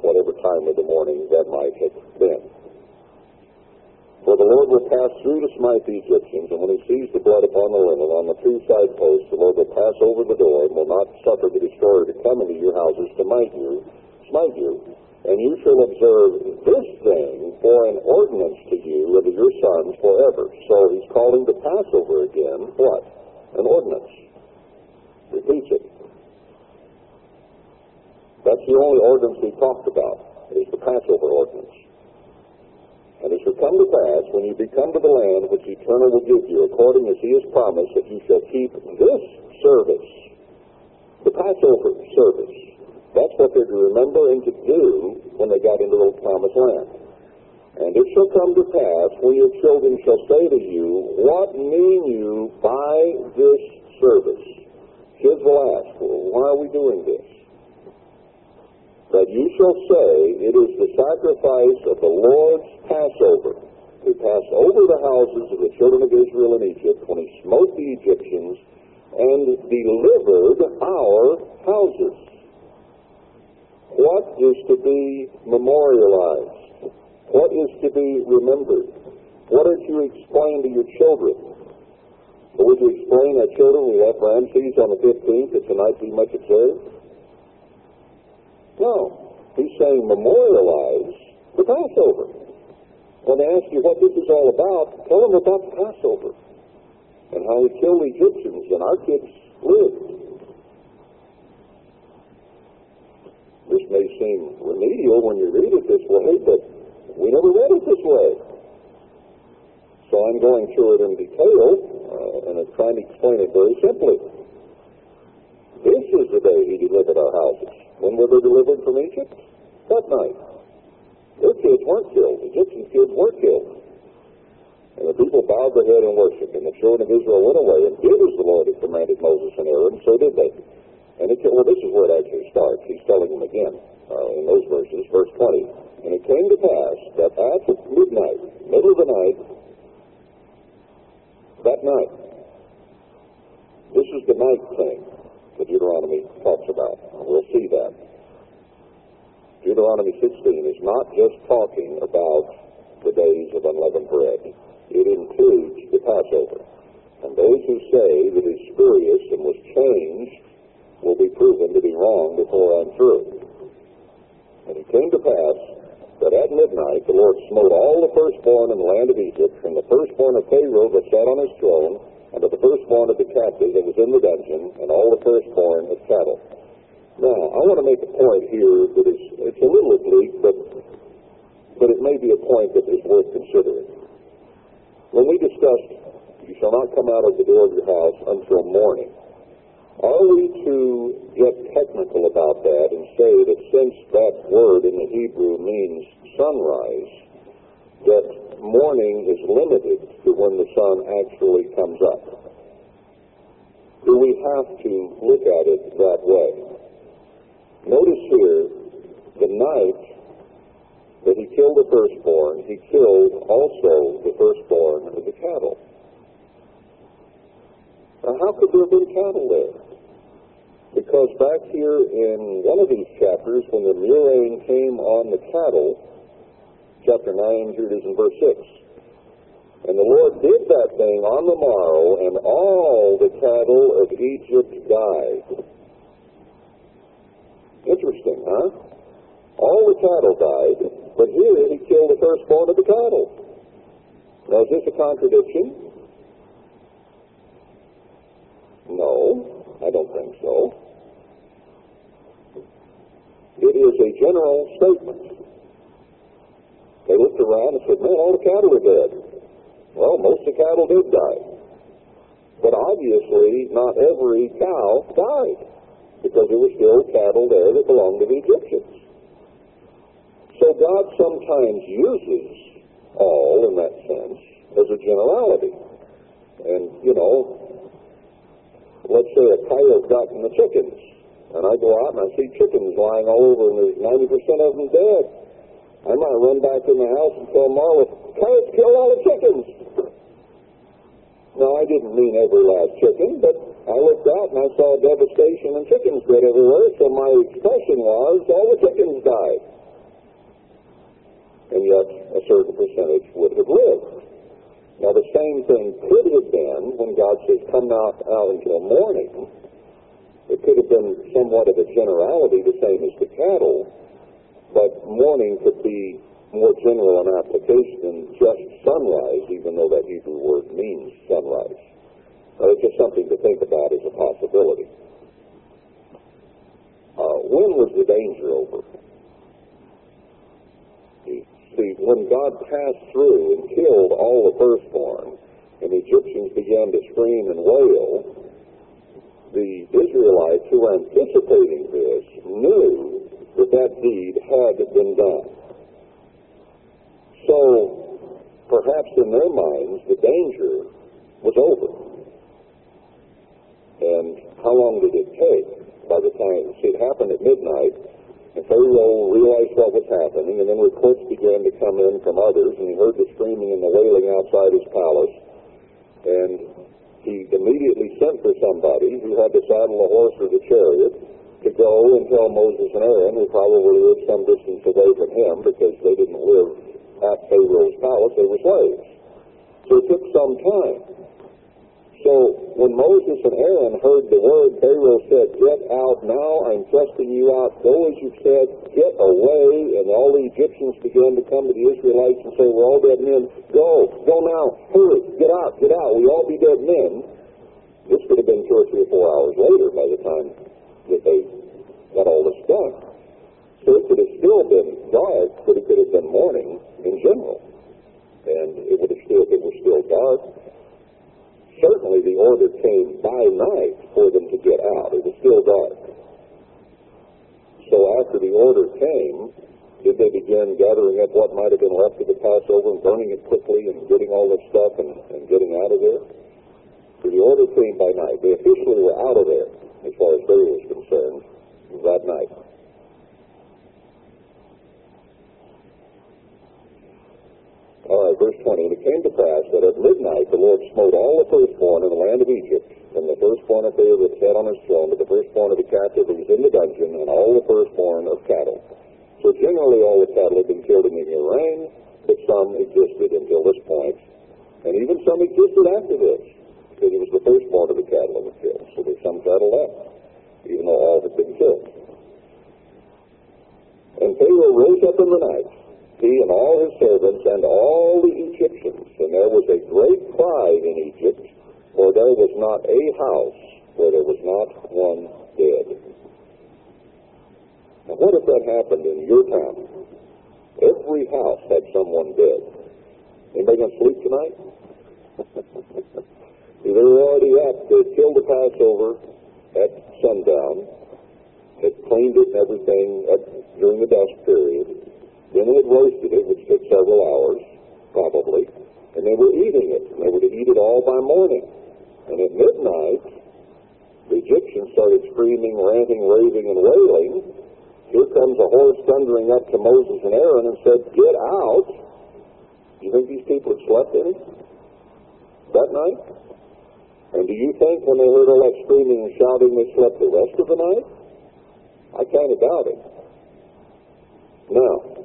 whatever time of the morning that might have been. For the Lord will pass through to smite the Egyptians, and when he sees the blood upon the linen on the two side posts, the Lord will pass over the door and will not suffer the destroyer to come into your houses to smite you, smite you, and you shall observe this thing for an ordinance to you to your sons forever. So he's calling the Passover again what? An ordinance. Repeats it. That's the only ordinance he talked about, is the Passover ordinance. And it shall come to pass, when you be come to the land which Eternal will give you, according as he has promised, that you shall keep this service, the Passover service. That's what they're to remember and to do when they got into the promised land. And it shall come to pass, when your children shall say to you, What mean you by this service? Kids will ask, well, why are we doing this? that you shall say, It is the sacrifice of the Lord's Passover, who passed over the houses of the children of Israel in Egypt when he smote the Egyptians and delivered our houses. What is to be memorialized? What is to be remembered? What are you explain to your children? Would you explain our children we have Ramses on the 15th that tonight be much observed? No. He's saying memorialize the Passover. When they ask you what this is all about, tell them about the Passover and how he killed Egyptians and our kids lived. This may seem remedial when you read it this way, but we never read it this way. So I'm going through it in detail uh, and I'm trying to explain it very simply. This is the day he delivered our houses. When were they delivered from Egypt? That night. Their kids weren't killed. Egyptian kids were killed. And the people bowed their head and worshiped, and the children of Israel went away and did as the Lord had commanded Moses and Aaron, so did they. And it, well, this is where it actually starts. He's telling them again uh, in those verses, verse 20. And it came to pass that at midnight, middle of the night, that night, this is the night thing that Deuteronomy talks about. We'll see that. Deuteronomy 16 is not just talking about the days of unleavened bread. It includes the Passover. And those who say that it is spurious and was changed will be proven to be wrong before I'm through. And it came to pass that at midnight the Lord smote all the firstborn in the land of Egypt, from the firstborn of Pharaoh that sat on his throne, of the firstborn of the captive that was in the dungeon, and all the firstborn of cattle. Now, I want to make a point here that is it's a little oblique, but but it may be a point that is worth considering. When we discussed, you shall not come out of the door of your house until morning. Are we to get technical about that and say that since that word in the Hebrew means sunrise, that morning is limited to when the sun actually comes up. Do we have to look at it that way? Notice here, the night that he killed the firstborn, he killed also the firstborn of the cattle. Now, how could there have been cattle there? Because back here in one of these chapters, when the murrain came on the cattle, chapter 9, here it is in verse 6. And the Lord did that thing on the morrow, and all the cattle of Egypt died. Interesting, huh? All the cattle died, but here he killed the firstborn of the cattle. Now, is this a contradiction? No, I don't think so. It is a general statement. They looked around and said, man, all the cattle are dead. Well, most of the cattle did die. But obviously, not every cow died because there were still cattle there that belonged to the Egyptians. So God sometimes uses all, in that sense, as a generality. And, you know, let's say a coyote got in the chickens, and I go out and I see chickens lying all over, and there's 90% of them dead. I might run back in the house and tell Marla, coyotes killed all the chickens. No, I didn't mean every last chicken, but I looked out and I saw devastation and chickens dead everywhere, so my expression was, all the chickens died. And yet, a certain percentage would have lived. Now, the same thing could have been when God says, come out, out until morning. It could have been somewhat of a generality, the same as the cattle, but morning could be more general in application than just sunrise, even though that Hebrew word means sunrise. Now, it's just something to think about as a possibility. Uh, when was the danger over? See, when God passed through and killed all the firstborn, and the Egyptians began to scream and wail, the Israelites who were anticipating this knew that that deed had been done. So, perhaps in their minds, the danger was over. And how long did it take? By the time, see, it happened at midnight, and Pharaoh realized what was happening, and then reports began to come in from others, and he heard the screaming and the wailing outside his palace, immediately sent for somebody who had to saddle a horse or the chariot to go and tell Moses and Aaron, who probably lived some distance away from him because they didn't live at Pharaoh's palace, they were slaves. So it took some time. So when Moses and Aaron heard the word, Pharaoh said, Get out now, I'm thrusting you out. Go as you said, get away. And all the Egyptians began to come to the Israelites and say, We're all dead men. Go, go now, hurry, get out, get out. We all be dead men. This could have been two or three or four hours later by the time that they got all this done. So it could have still been dark, but it could have been morning in general. And it would have still, it was still dark, certainly the order came by night for them to get out. It was still dark. So after the order came, did they begin gathering up what might have been left of the Passover and burning it quickly and getting all this stuff and, and getting out of there? So the order came by night. They officially were out of there, as far as Pharaoh was concerned, that night. All right, verse 20. And it came to pass that at midnight the Lord smote all the firstborn in the land of Egypt, from the firstborn of Pharaoh that sat on his throne to the firstborn of the captive that was in the dungeon, and all the firstborn of cattle. So generally all the cattle had been killed in the murrain, but some existed until this point, and even some existed after this, because it was the firstborn of the cattle that was killed. So there's some cattle left, even though all had been killed. And Pharaoh rose up in the night he and all his servants and all the Egyptians. And there was a great cry in Egypt, for there was not a house where there was not one dead. Now, what if that happened in your town? Every house had someone dead. Anybody going to sleep tonight? *laughs* they were already up. They killed the Passover at sundown, had cleaned it and everything during the dusk period then they had roasted it, which took several hours, probably, and they were eating it. And they were to eat it all by morning. And at midnight, the Egyptians started screaming, ranting, raving, and wailing. Here comes a horse thundering up to Moses and Aaron and said, Get out. Do you think these people had slept any that night? And do you think when they heard all that screaming and shouting, they slept the rest of the night? I kind of doubt it. Now,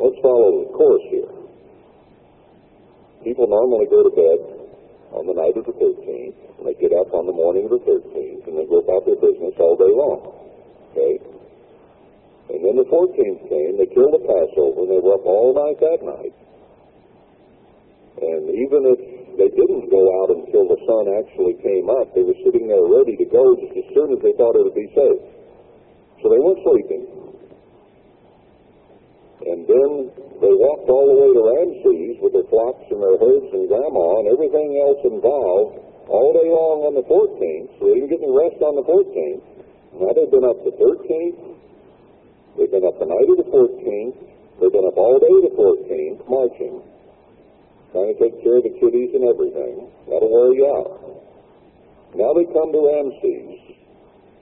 Let's follow the course here. People normally go to bed on the night of the 13th, and they get up on the morning of the 13th, and they go about their business all day long. Okay? And then the 14th came, they killed the Passover, and they were up all night that night. And even if they didn't go out until the sun actually came up, they were sitting there ready to go just as soon as they thought it would be safe. So they weren't sleeping. And then they walked all the way to Ramses with their flocks and their herds and grandma and everything else involved all day long on the 14th, so they didn't get any rest on the 14th. Now they've been up the 13th, they've been up the night of the 14th, they've been up all day the 14th, marching, trying to take care of the kiddies and everything. That'll wear you out. Now they come to Ramses,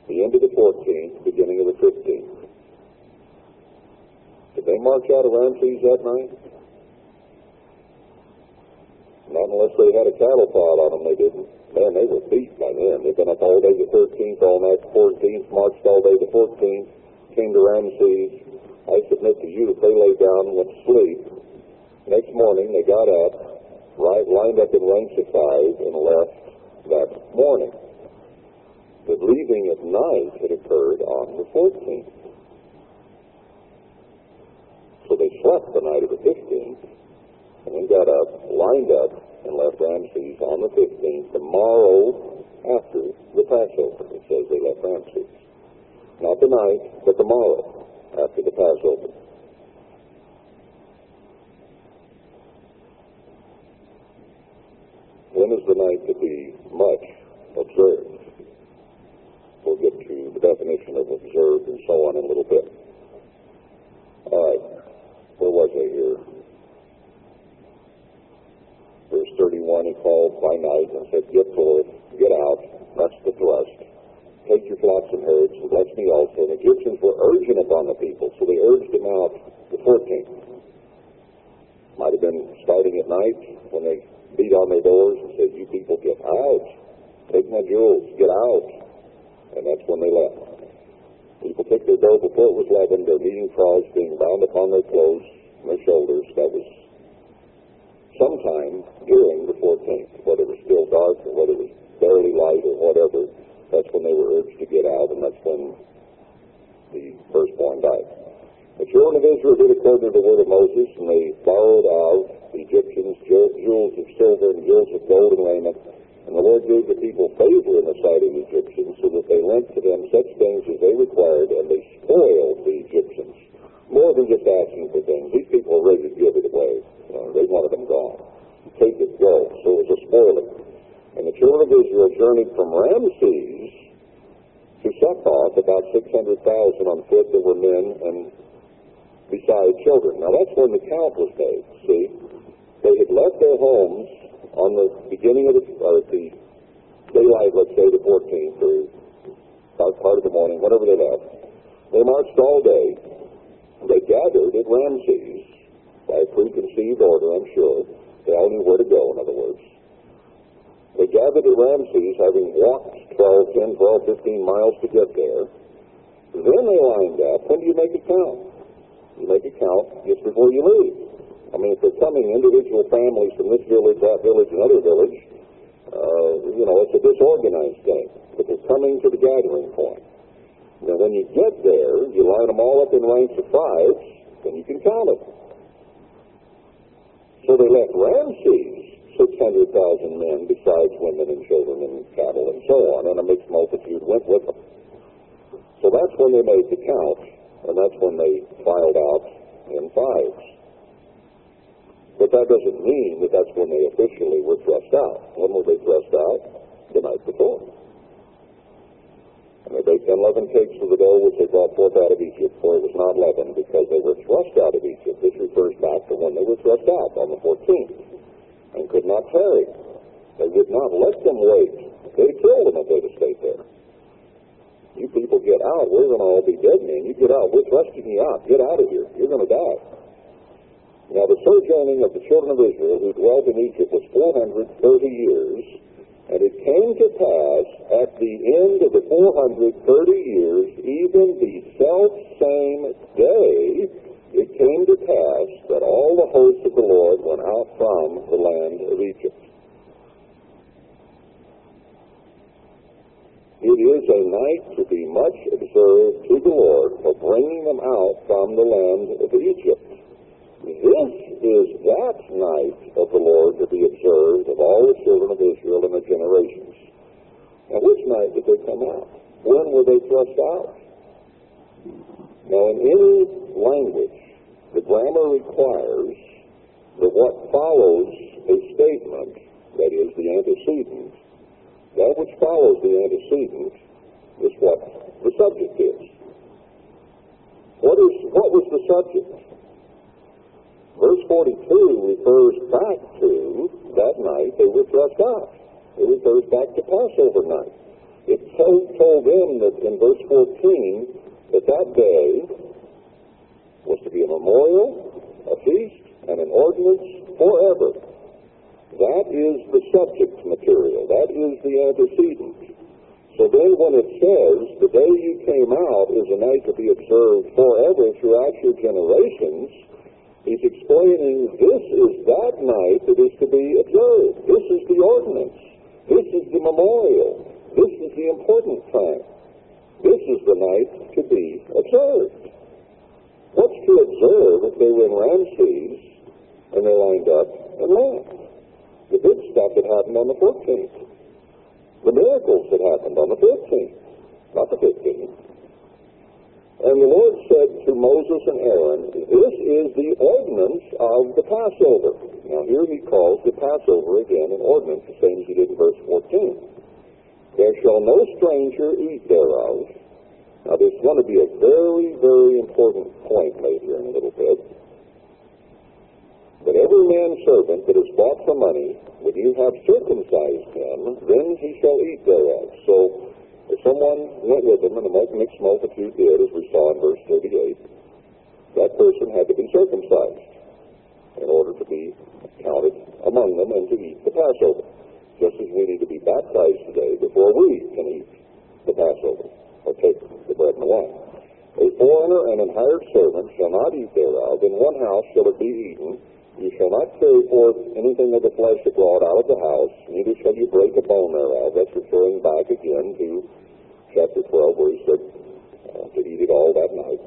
the end of the 14th, beginning of the 15th. Did they march out of Ramses that night? Not unless they had a cattle prod on them, they didn't. Man, they were beat by then. They'd been up all day the 13th, all night the 14th, marched all day the 14th, came to Ramses. I submit to you that they lay down and went to sleep. Next morning, they got up, right, lined up in ranks of five, and left that morning. But leaving at night had occurred on the 14th. So they slept the night of the 15th, and then got up, lined up, and left Ramses on the 15th, the morrow after the Passover. It says they left Ramses. Not the night, but the morrow after the Passover. When is the night to be much observed? We'll get to the definition of observed and so on in a little bit. All right. Where was I here? Verse 31, he called by night and said, Get forth, get out, that's the thrust. Take your flocks and herds, and bless me also. And the Egyptians were urgent upon the people, so they urged him out the 14th. Might have been starting at night when they beat on their doors and said, You people get out. Take my jewels, get out. And that's when they left. People took their dough before it was leavened, their kneading troughs being bound upon their clothes and their shoulders. That was sometime during the 14th, whether it was still dark or whether it was barely light or whatever. That's when they were urged to get out, and that's when the firstborn died. The children of Israel did according to the word of Moses, and they borrowed out Egyptians jewels of silver and jewels of gold and raiment. And the Lord gave the people favor in the sight of the Egyptians, so that they lent to them such things as they required, and they spoiled the Egyptians. More than just asking for things. These people were ready to give it away. You know, they wanted them gone. Take it, go. So it was a spoiling. And the children of Israel journeyed from Ramses to Succoth, about 600,000 on foot that were men and besides children. Now that's when the count was made. See, they had left their homes on the beginning of the, uh, the daylight, let's say the 14th or about part of the morning, whatever they left. They marched all day. They gathered at Ramses by preconceived order, I'm sure. They all knew where to go, in other words. They gathered at Ramses, having walked 12, 10, 12, 15 miles to get there. Then they lined up. When do you make a count? You make a count just before you leave. I mean, if they're coming individual families from this village, that village, another village, uh, you know, it's a disorganized thing. But they're coming to the gathering point. Now, when you get there, you line them all up in ranks of fives, then you can count them. So they left Ramses 600,000 men, besides women and children and cattle and so on, and a mixed multitude went with them. So that's when they made the count, and that's when they filed out in fives. But that doesn't mean that that's when they officially were thrust out. When were they thrust out? The night before. And they baked unleavened cakes of the dough which they brought forth out of Egypt, for it was not leavened, because they were thrust out of Egypt. This refers back to when they were thrust out on the 14th, and could not tarry. They would not let them wait. They killed them if they'd have stayed there. You people get out, we're going to all be dead men. You get out, we're thrusting you out. Get out of here. You're going to die. Now, the sojourning of the children of Israel who dwelt in Egypt was 430 years, and it came to pass at the end of the 430 years, even the self same day, it came to pass that all the hosts of the Lord went out from the land of Egypt. It is a night to be much observed to the Lord for bringing them out from the land of Egypt. This is that night of the Lord to be observed of all the children of Israel in the generations. Now, which night did they come out? When were they thrust out? Now, in any language, the grammar requires that what follows a statement, that is, the antecedent, that which follows the antecedent is what the subject is. What is what was the subject? Verse 42 refers back to that night they were dressed up. It refers back to Passover night. It told, told them that in verse 14 that that day was to be a memorial, a feast, and an ordinance forever. That is the subject material. That is the antecedent. So then when it says, the day you came out is a night to be observed forever throughout your generations, he's explaining this is that night that is to be observed. This is the ordinance. This is the memorial. This is the important time. This is the night to be observed. What's to observe if they were in Ramses and they lined up and laughed? The good stuff that happened on the 14th. The miracles that happened on the 15th, not the 15th. And the Lord said to Moses and Aaron, This is the ordinance of the Passover. Now here he calls the Passover again an ordinance, the same as he did in verse 14. There shall no stranger eat thereof. Now there's going to be a very, very important point made here in a little bit. But every man's servant that is bought for money, when you have circumcised him, then he shall eat thereof. So if someone went with him, and the mixed multitude did, as we saw in verse 38, that person had to be circumcised in order to be counted among them and to eat the Passover. Just as we need to be baptized today before we can eat the Passover or take the bread and the wine. A foreigner and an hired servant shall not eat thereof. In one house shall it be eaten. You shall not carry forth anything of the flesh abroad out of the house, neither shall you break a bone thereof. That's referring back again to chapter 12, where he said uh, to eat it all that night.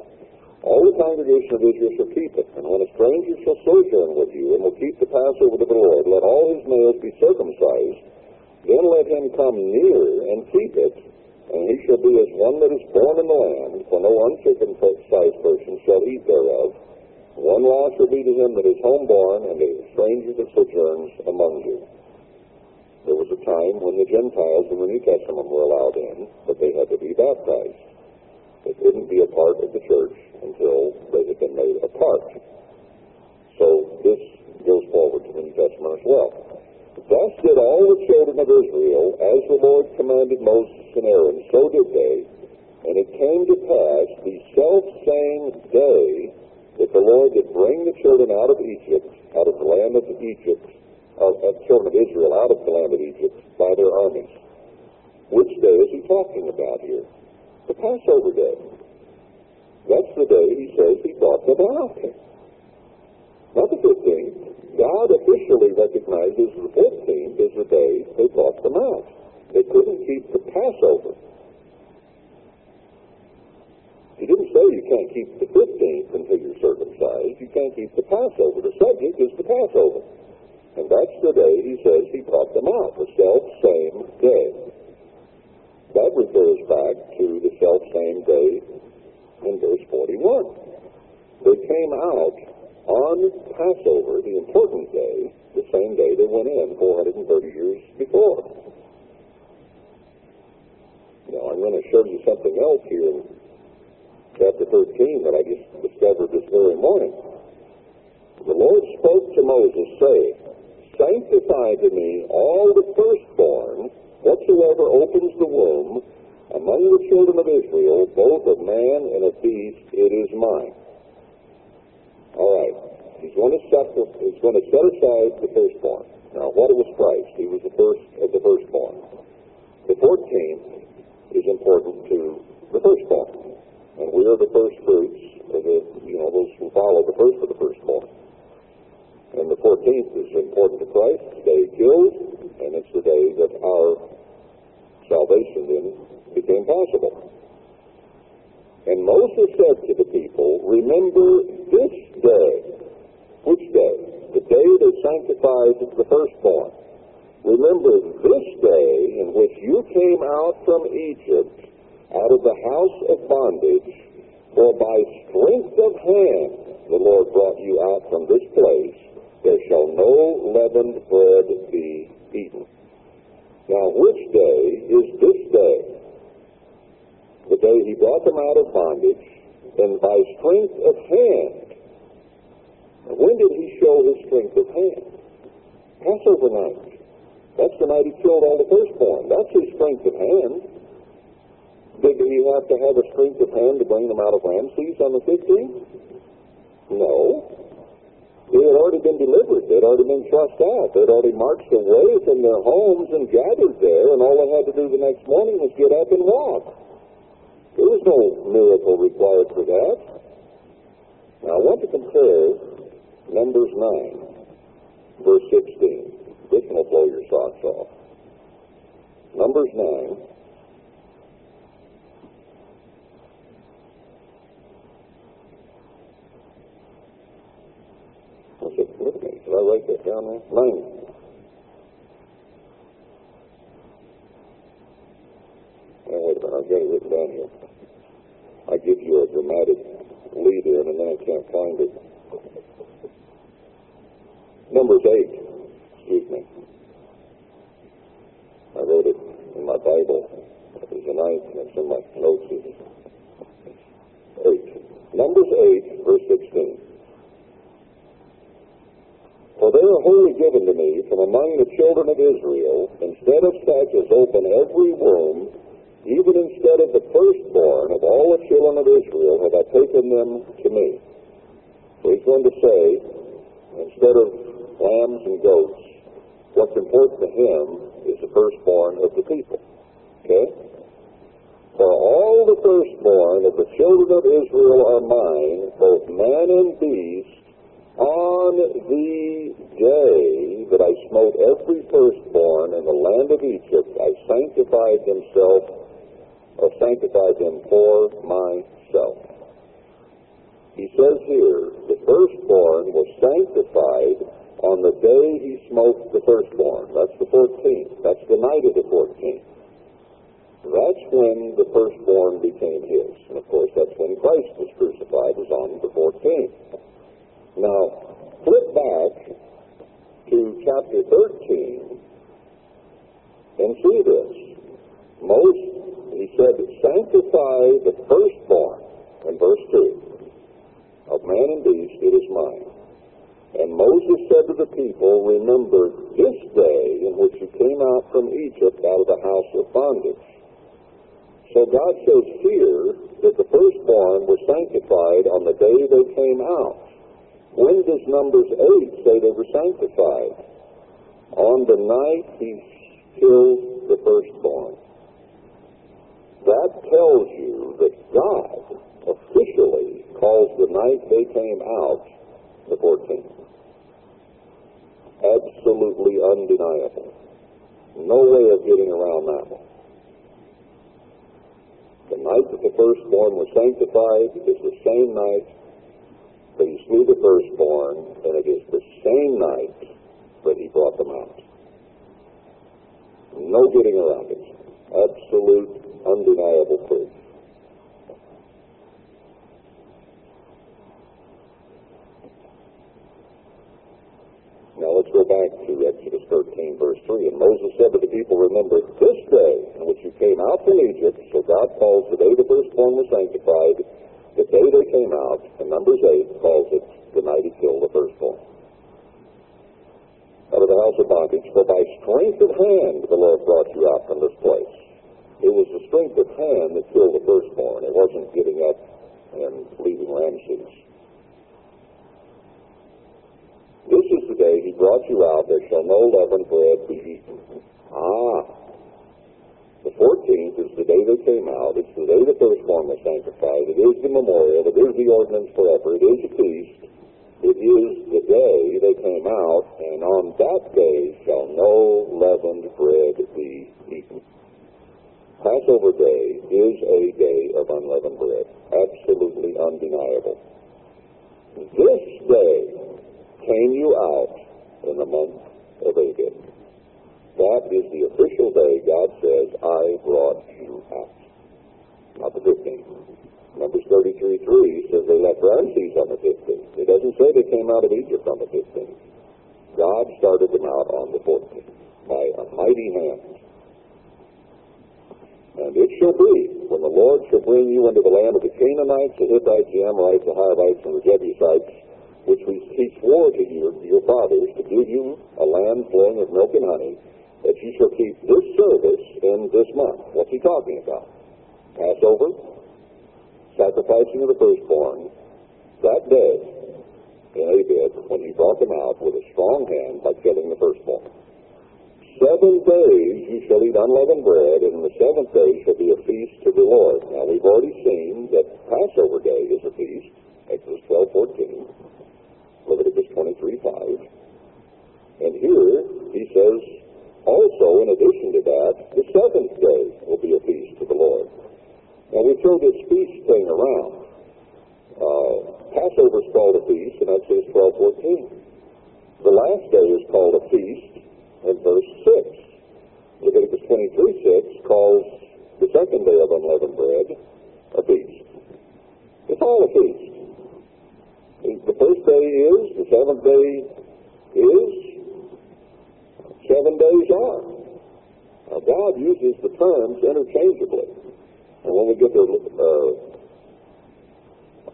All the congregation of Israel shall keep it, and when a stranger shall sojourn with you, and will keep the Passover to the Lord, let all his males be circumcised, then let him come near and keep it, and he shall be as one that is born in the land, for no uncircumcised person shall eat thereof. One law shall be to him that is homeborn, and a stranger that sojourns among you. There was a time when the Gentiles in the New Testament were allowed in, but they had to be baptized. They couldn't be a part of the church until they had been made a part. So this goes forward to the New Testament as well. Thus did all the children of Israel, as the Lord commanded Moses and Aaron, so did they. And it came to pass the self same day that the Lord did bring the children out of Egypt, out of the land of Egypt, of, of children of Israel out of the land of Egypt by their armies. Which day is he talking about here? The Passover day. That's the day he says he brought them out. Not the 15th. God officially recognizes the 15th as the day they brought them out. They couldn't keep the Passover. He didn't say you can't keep the 15th until you're circumcised. You can't keep the Passover. The subject is the Passover. And that's the day he says he brought them out, the self same day. That refers back to the self same day in verse 41. They came out on Passover, the important day, the same day they went in 430 years before. Now, I'm going to show you something else here chapter 13 that I just discovered this very morning. The Lord spoke to Moses, saying, Sanctify to me all the firstborn, whatsoever opens the womb, among the children of Israel, both of man and of beast, it is mine. All right. He's going to set he's going to set aside the firstborn. Now, what was Christ? He was the first of the firstborn. The 14th is important to the firstborn. And we are the first fruits of the, you know, those who follow the first of the firstborn. And the 14th is important to Christ, the day he killed, and it's the day that our salvation then became possible. And Moses said to the people, Remember this day. Which day? The day that sanctifies the firstborn. Remember this day in which you came out from Egypt, out of the house of bondage, for by strength of hand the Lord brought you out from this place. There shall no leavened bread be eaten. Now, which day is this day? The day he brought them out of bondage, and by strength of hand. Now, when did he show his strength of hand? Passover night. That's the night he killed all the firstborn. That's his strength of hand. Did he have to have a strength of hand to bring them out of Ramses on the 15th? No. They had already been delivered. They had already been thrust out. They had already marched away from their homes and gathered there, and all they had to do the next morning was get up and walk. There was no miracle required for that. Now, I want to compare Numbers 9, verse 16. This will blow your socks off. Numbers 9, Did I write that down there? Nine. Oh, wait a minute, I've got it written down here. I give you a dramatic lead in, and then I can't find it. Numbers 8. Excuse me. I wrote it in my Bible. It was the ninth, and it's in my notes. 8. Numbers 8, verse 16. For they are wholly given to me from among the children of Israel, instead of such as open every womb, even instead of the firstborn of all the children of Israel have I taken them to me. So he's going to say, instead of lambs and goats, what's important to him is the firstborn of the people. Okay? For all the firstborn of the children of Israel are mine, both man and beast, on the day that I smote every firstborn in the land of Egypt, I sanctified himself, or sanctified him for myself. He says here, the firstborn was sanctified on the day he smote the firstborn. That's the 14th. That's the night of the 14th. That's when the firstborn became his. And of course, that's when Christ was crucified, was on the 14th. Now, flip back to chapter 13 and see this. Most, he said, sanctify the firstborn, in verse 2, of man and beast, it is mine. And Moses said to the people, Remember this day in which you came out from Egypt out of the house of bondage. So God says here that the firstborn were sanctified on the day they came out. When does Numbers 8 say they were sanctified? On the night he killed the firstborn. That tells you that God officially calls the night they came out the 14th. Absolutely undeniable. No way of getting around that one. The night that the firstborn was sanctified is the same night that he slew the firstborn, and it is the same night that he brought them out. No getting around it. Absolute, undeniable proof. Now let's go back to Exodus 13, verse 3. And Moses said to the people, Remember this day in which you came out from Egypt, so God calls the day the firstborn was sanctified, the day they came out, and Numbers 8 calls it the night he killed the firstborn. Out of the house of bondage, for by strength of hand the Lord brought you out from this place. It was the strength of hand that killed the firstborn. It wasn't getting up and leaving Ramses. This is the day he brought you out. There shall no leavened bread be eaten. Ah, the 14th is the day they came out. It's the day the firstborn was sanctified. It is the memorial. It is the ordinance forever. It is a feast. It is the day they came out, and on that day shall no leavened bread be eaten. Passover day is a day of unleavened bread. Absolutely undeniable. This day came you out in the month of Abib. That is the official day God says, I brought you out. Not the 15th. Numbers 33 3 says they left Ramses on the 15th. It doesn't say they came out of Egypt on the 15th. God started them out on the 14th by a mighty hand. And it shall be, when the Lord shall bring you into the land of the Canaanites, the Hittites, the Amorites, the Hivites, and the Jebusites, which he swore to your, your fathers to give you a land flowing with milk and honey, that you shall keep this service in this month. What's he talking about? Passover, sacrificing of the firstborn, that day, in Abib when he brought them out with a strong hand by killing the firstborn. Seven days you shall eat unleavened bread, and in the seventh day shall be a feast to the Lord. Now we've already seen that Passover day is a feast, Exodus twelve fourteen, Leviticus twenty three five. And here he says also in addition to that, the seventh day will be a feast to the Lord. Now we throw this feast thing around. Uh, Passover is called a feast in Exodus twelve fourteen. The last day is called a feast in verse 6. Leviticus 23 6 calls the second day of unleavened bread a feast. It's all a feast. The first day is, the seventh day is, seven days are. Now, God uses the terms interchangeably. And when we get to uh,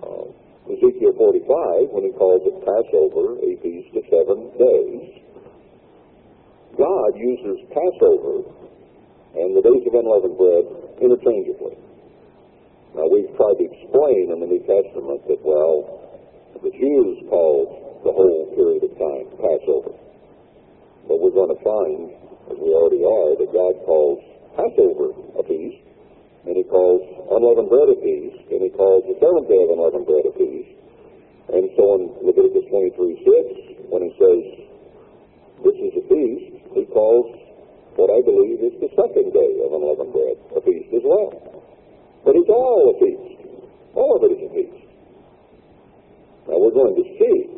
uh, Ezekiel 45, when he calls it Passover, a feast of seven days, God uses Passover and the days of unleavened bread interchangeably. Now, we've tried to explain in the New Testament that, well, the Jews called the whole period of time Passover. But we're going to find, as we already are, that God calls Passover a feast, and he calls unleavened bread a feast, and he calls the seventh day of unleavened bread a feast. And so in Leviticus 23 6, when he says, This is a feast, he calls what I believe is the second day of unleavened bread a feast as well. But it's all a feast. All of it is a feast. Now we're going to see,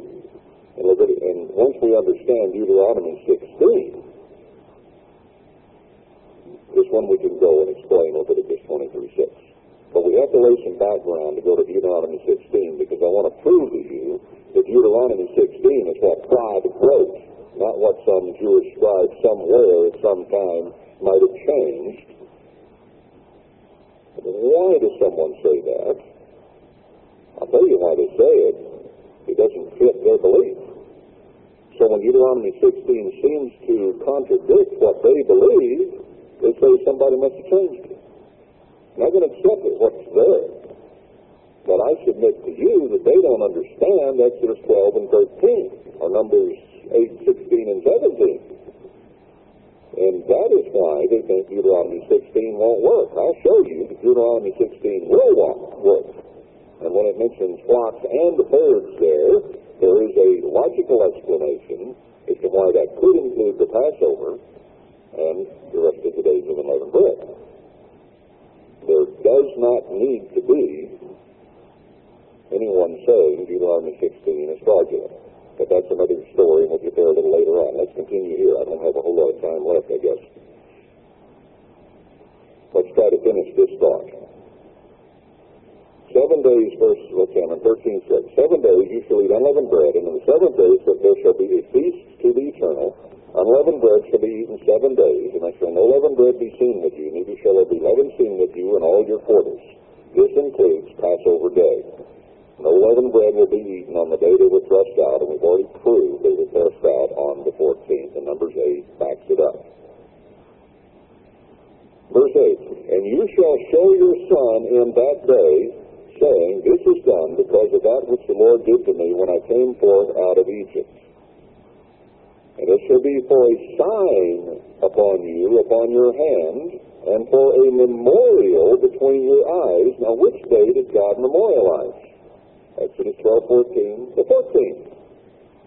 Leviticus, and once we understand Deuteronomy 16, this one we can go and explain Leviticus 23 6. But we have to lay some background to go to Deuteronomy 16 because I want to prove to you that Deuteronomy 16 is what God wrote not what some Jewish scribe somewhere at some time might have changed. Why does someone say that? I'll tell you why they say it. It doesn't fit their belief. So when Deuteronomy 16 seems to contradict what they believe, they say somebody must have changed it. And I'm going to accept it, what's there. But I submit to you that they don't understand Exodus 12 and 13, or Numbers 8, 16, and 17. And that is why they think Deuteronomy 16 won't work. I'll show you that Deuteronomy 16 will work. And when it mentions flocks and herds there, there is a logical explanation as to why that could include the Passover and the rest of the days of unleavened bread. There does not need to be anyone saying Deuteronomy 16 is fraudulent. But that's another story, and we'll get there a little later on. Let's continue here. I don't have a whole lot of time left, I guess. Let's try to finish this thought. Seven days, verse, on 13 says, Seven days you shall eat unleavened bread, and in the seventh day there shall be a feast to the eternal. Unleavened bread shall be eaten seven days, and there shall no leavened bread be seen with you, neither shall there be leaven seen with you in all your quarters. This includes Passover day. No leavened bread will be eaten on the day they were thrust out, and we've already proved they were thrust out on the 14th, and Numbers 8 backs it up. Verse 8, And you shall show your son in that day, saying, This is done because of that which the Lord did to me when I came forth out of Egypt. And it shall be for a sign upon you, upon your hand, and for a memorial between your eyes. Now, which day did God memorialize? Exodus 12, 14, the 14th.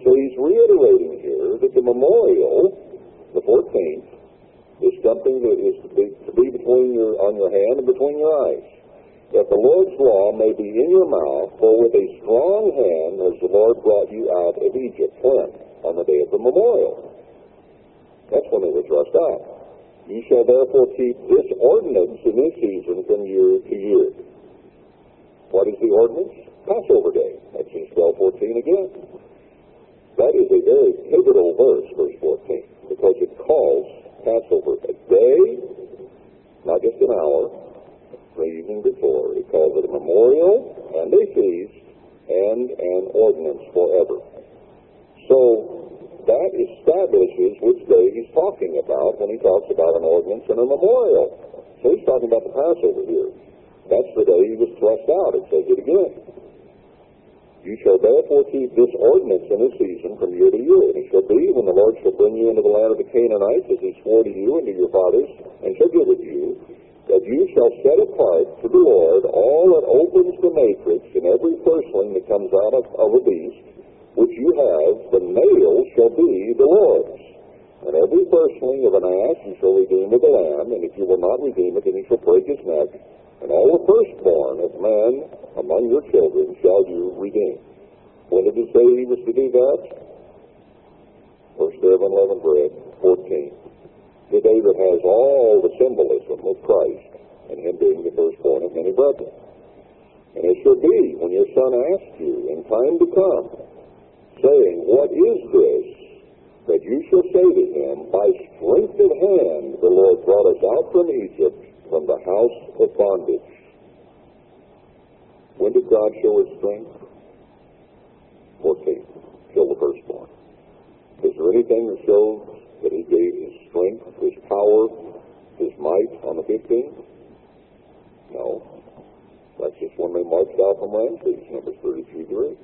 So he's reiterating here that the memorial, the 14th, is something that is to be, to be between your, on your hand and between your eyes. That the Lord's law may be in your mouth, for with a strong hand has the Lord brought you out of Egypt. When? On the day of the memorial. That's when they were thrust out. You shall therefore keep this ordinance in this season from year to year. What is the ordinance? Passover Day. Exodus 12, 14 again. That is a very pivotal verse, verse 14, because it calls Passover a day, not just an hour, the evening before. He calls it a memorial and a feast and an ordinance forever. So that establishes which day he's talking about when he talks about an ordinance and a memorial. So he's talking about the Passover here. That's the day he was thrust out. It says it again. You shall therefore keep this ordinance in this season from year to year. And it shall be when the Lord shall bring you into the land of the Canaanites, as he swore to you and to your fathers, and shall give it you, that you shall set apart to the Lord all that opens the matrix and every firstling that comes out of, of a beast, which you have, the male shall be the Lord's. And every firstling of an ass you shall redeem with a lamb, and if you will not redeem it, then you shall break his neck. And all the firstborn of man among your children shall you redeem. When did he say he was to do that? Day of unleavened bread, 14. The that has all the symbolism of Christ and him being the firstborn of many brethren. And it shall be when your son asks you in time to come, saying, What is this? That you shall say to him, By strength of hand the Lord brought us out from Egypt, from the house of bondage. When did God show his strength? 14. Kill the firstborn. Is there anything that shows that he gave his strength, his power, his might on the 15th? No. That's just when they marched out from Ramses, Numbers 33 3.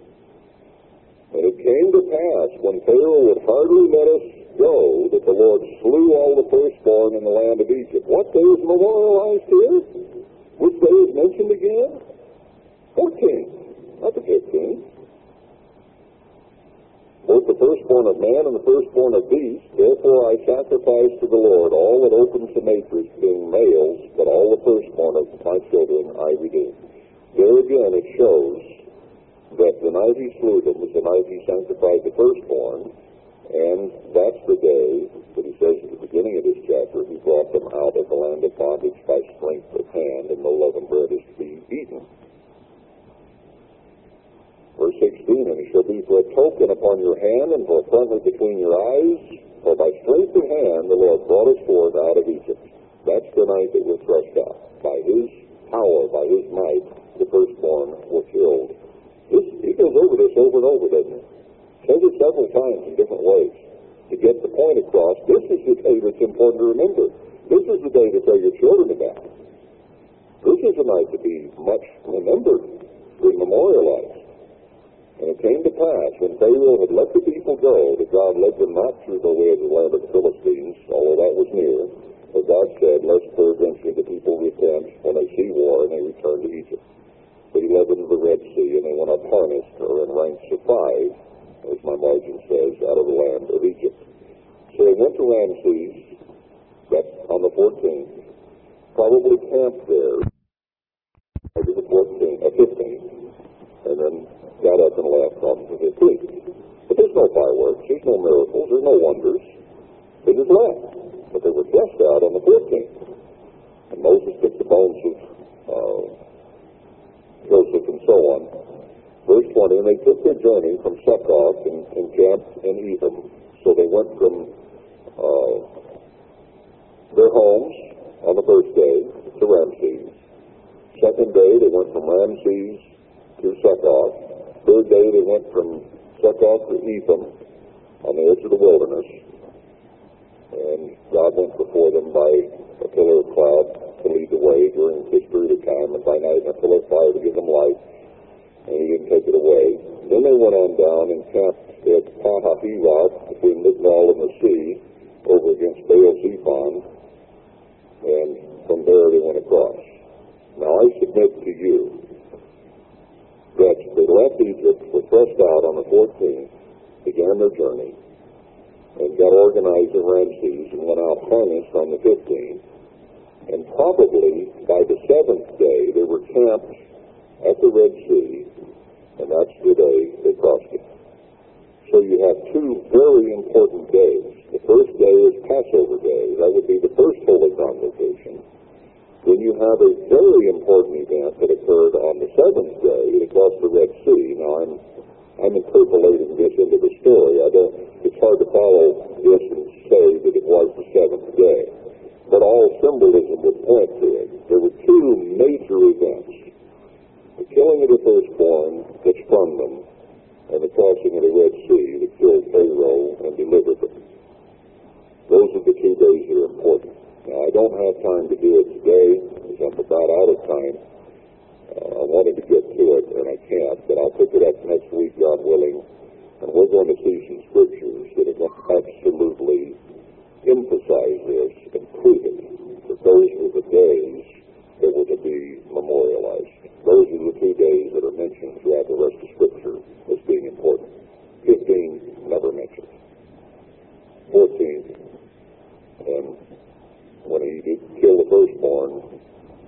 And it came to pass, when Pharaoh would hardly let us go, that the Lord slew all the firstborn in the land of Egypt. What day is memorialized here? Which day is mentioned again? 14, not the 15th. Both the firstborn of man and the firstborn of beast, therefore I sacrifice to the Lord all that opens the matrix, being males, but all the firstborn of my children I redeem. There again it shows that the night he slew them was the night he sanctified the firstborn, and that's the day that he says at the beginning of this chapter, he brought them out of the land of bondage by strength of hand, and no leavened bread is to be eaten. Verse 16, and it shall be for a token upon your hand and for a frontlet between your eyes, for by strength of hand the Lord brought us forth out of Egypt. That's the night that we're thrust out. By his power, by his might, the firstborn were killed. This, he goes over this over and over, doesn't he? Says it several times in different ways. To get the point across, this is the day that's important to remember. This is the day to tell your children about. This is a night to be much remembered, to be memorialized. And it came to pass, when Pharaoh had let the people go, that God led them not through the way of the land of the Philistines, although that was near. But God said, Lest peradventure the people repent when they see war and they return to Egypt. But he led them to the Red Sea, and they went up harnessed, or in ranks of five, as my margin says, out of the land of Egypt. So they went to Ramses, that's on the 14th, probably camped there, maybe the 14th, uh, 15th, and then got up and left on the 15th. But there's no fireworks, there's no miracles, there's no wonders. They just left. But they were dressed out on the 14th. And Moses took the bones of uh, Joseph and so on. Verse 20, and they took their journey from Succoth and, and camped in Etham. So they went from uh, their homes on the first day to Ramses. Second day, they went from Ramses to Succoth. Third day, they went from Succoth to Etham on the edge of the wilderness. And God went before them by a pillar of cloud to lead the way during this period of time, and by night a pillar of fire to give them light, and he didn't take it away. Then they went on down and camped at Pi-hahiroth between Migdol and the sea, over against Baal Zephon, and from there they went across. Now I submit to you they left Egypt, were thrust out on the 14th, began their journey, and got organized in Ramses and went out harnessed on the 15th. And probably by the seventh day they were camped at the Red Sea, and that's the day they crossed it. So you have two very important days. The first day is Passover Day. That would be the first Holy Convocation. Then you have a very important event that occurred on the seventh day to cross the Red Sea. Now I'm I'm interpolating this into the story. I don't it's hard to follow this and say that it was the seventh day. But all symbolism would point to it. There were two major events. The killing of the firstborn that sprung them, and the crossing of the Red Sea that killed Pharaoh and delivered them. Those are the two days that are important. Now, I don't have time to do it today, because I'm about out of time. Uh, I wanted to get to it, and I can't, but I'll pick it up next week, God willing, and we're going to see some scriptures that are going to absolutely emphasize this and prove it. That those were the days that were to be memorialized. Those are the two days that are mentioned throughout the rest of Scripture as being important. 15, never mentioned. 14, and when he did kill the firstborn,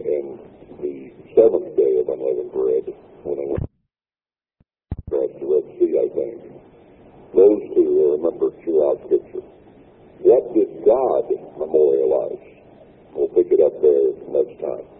and the seventh day of unleavened bread, when they went across the Red Sea, I think. Those two are remembered throughout Scripture. What did God memorialize? We'll pick it up there next time.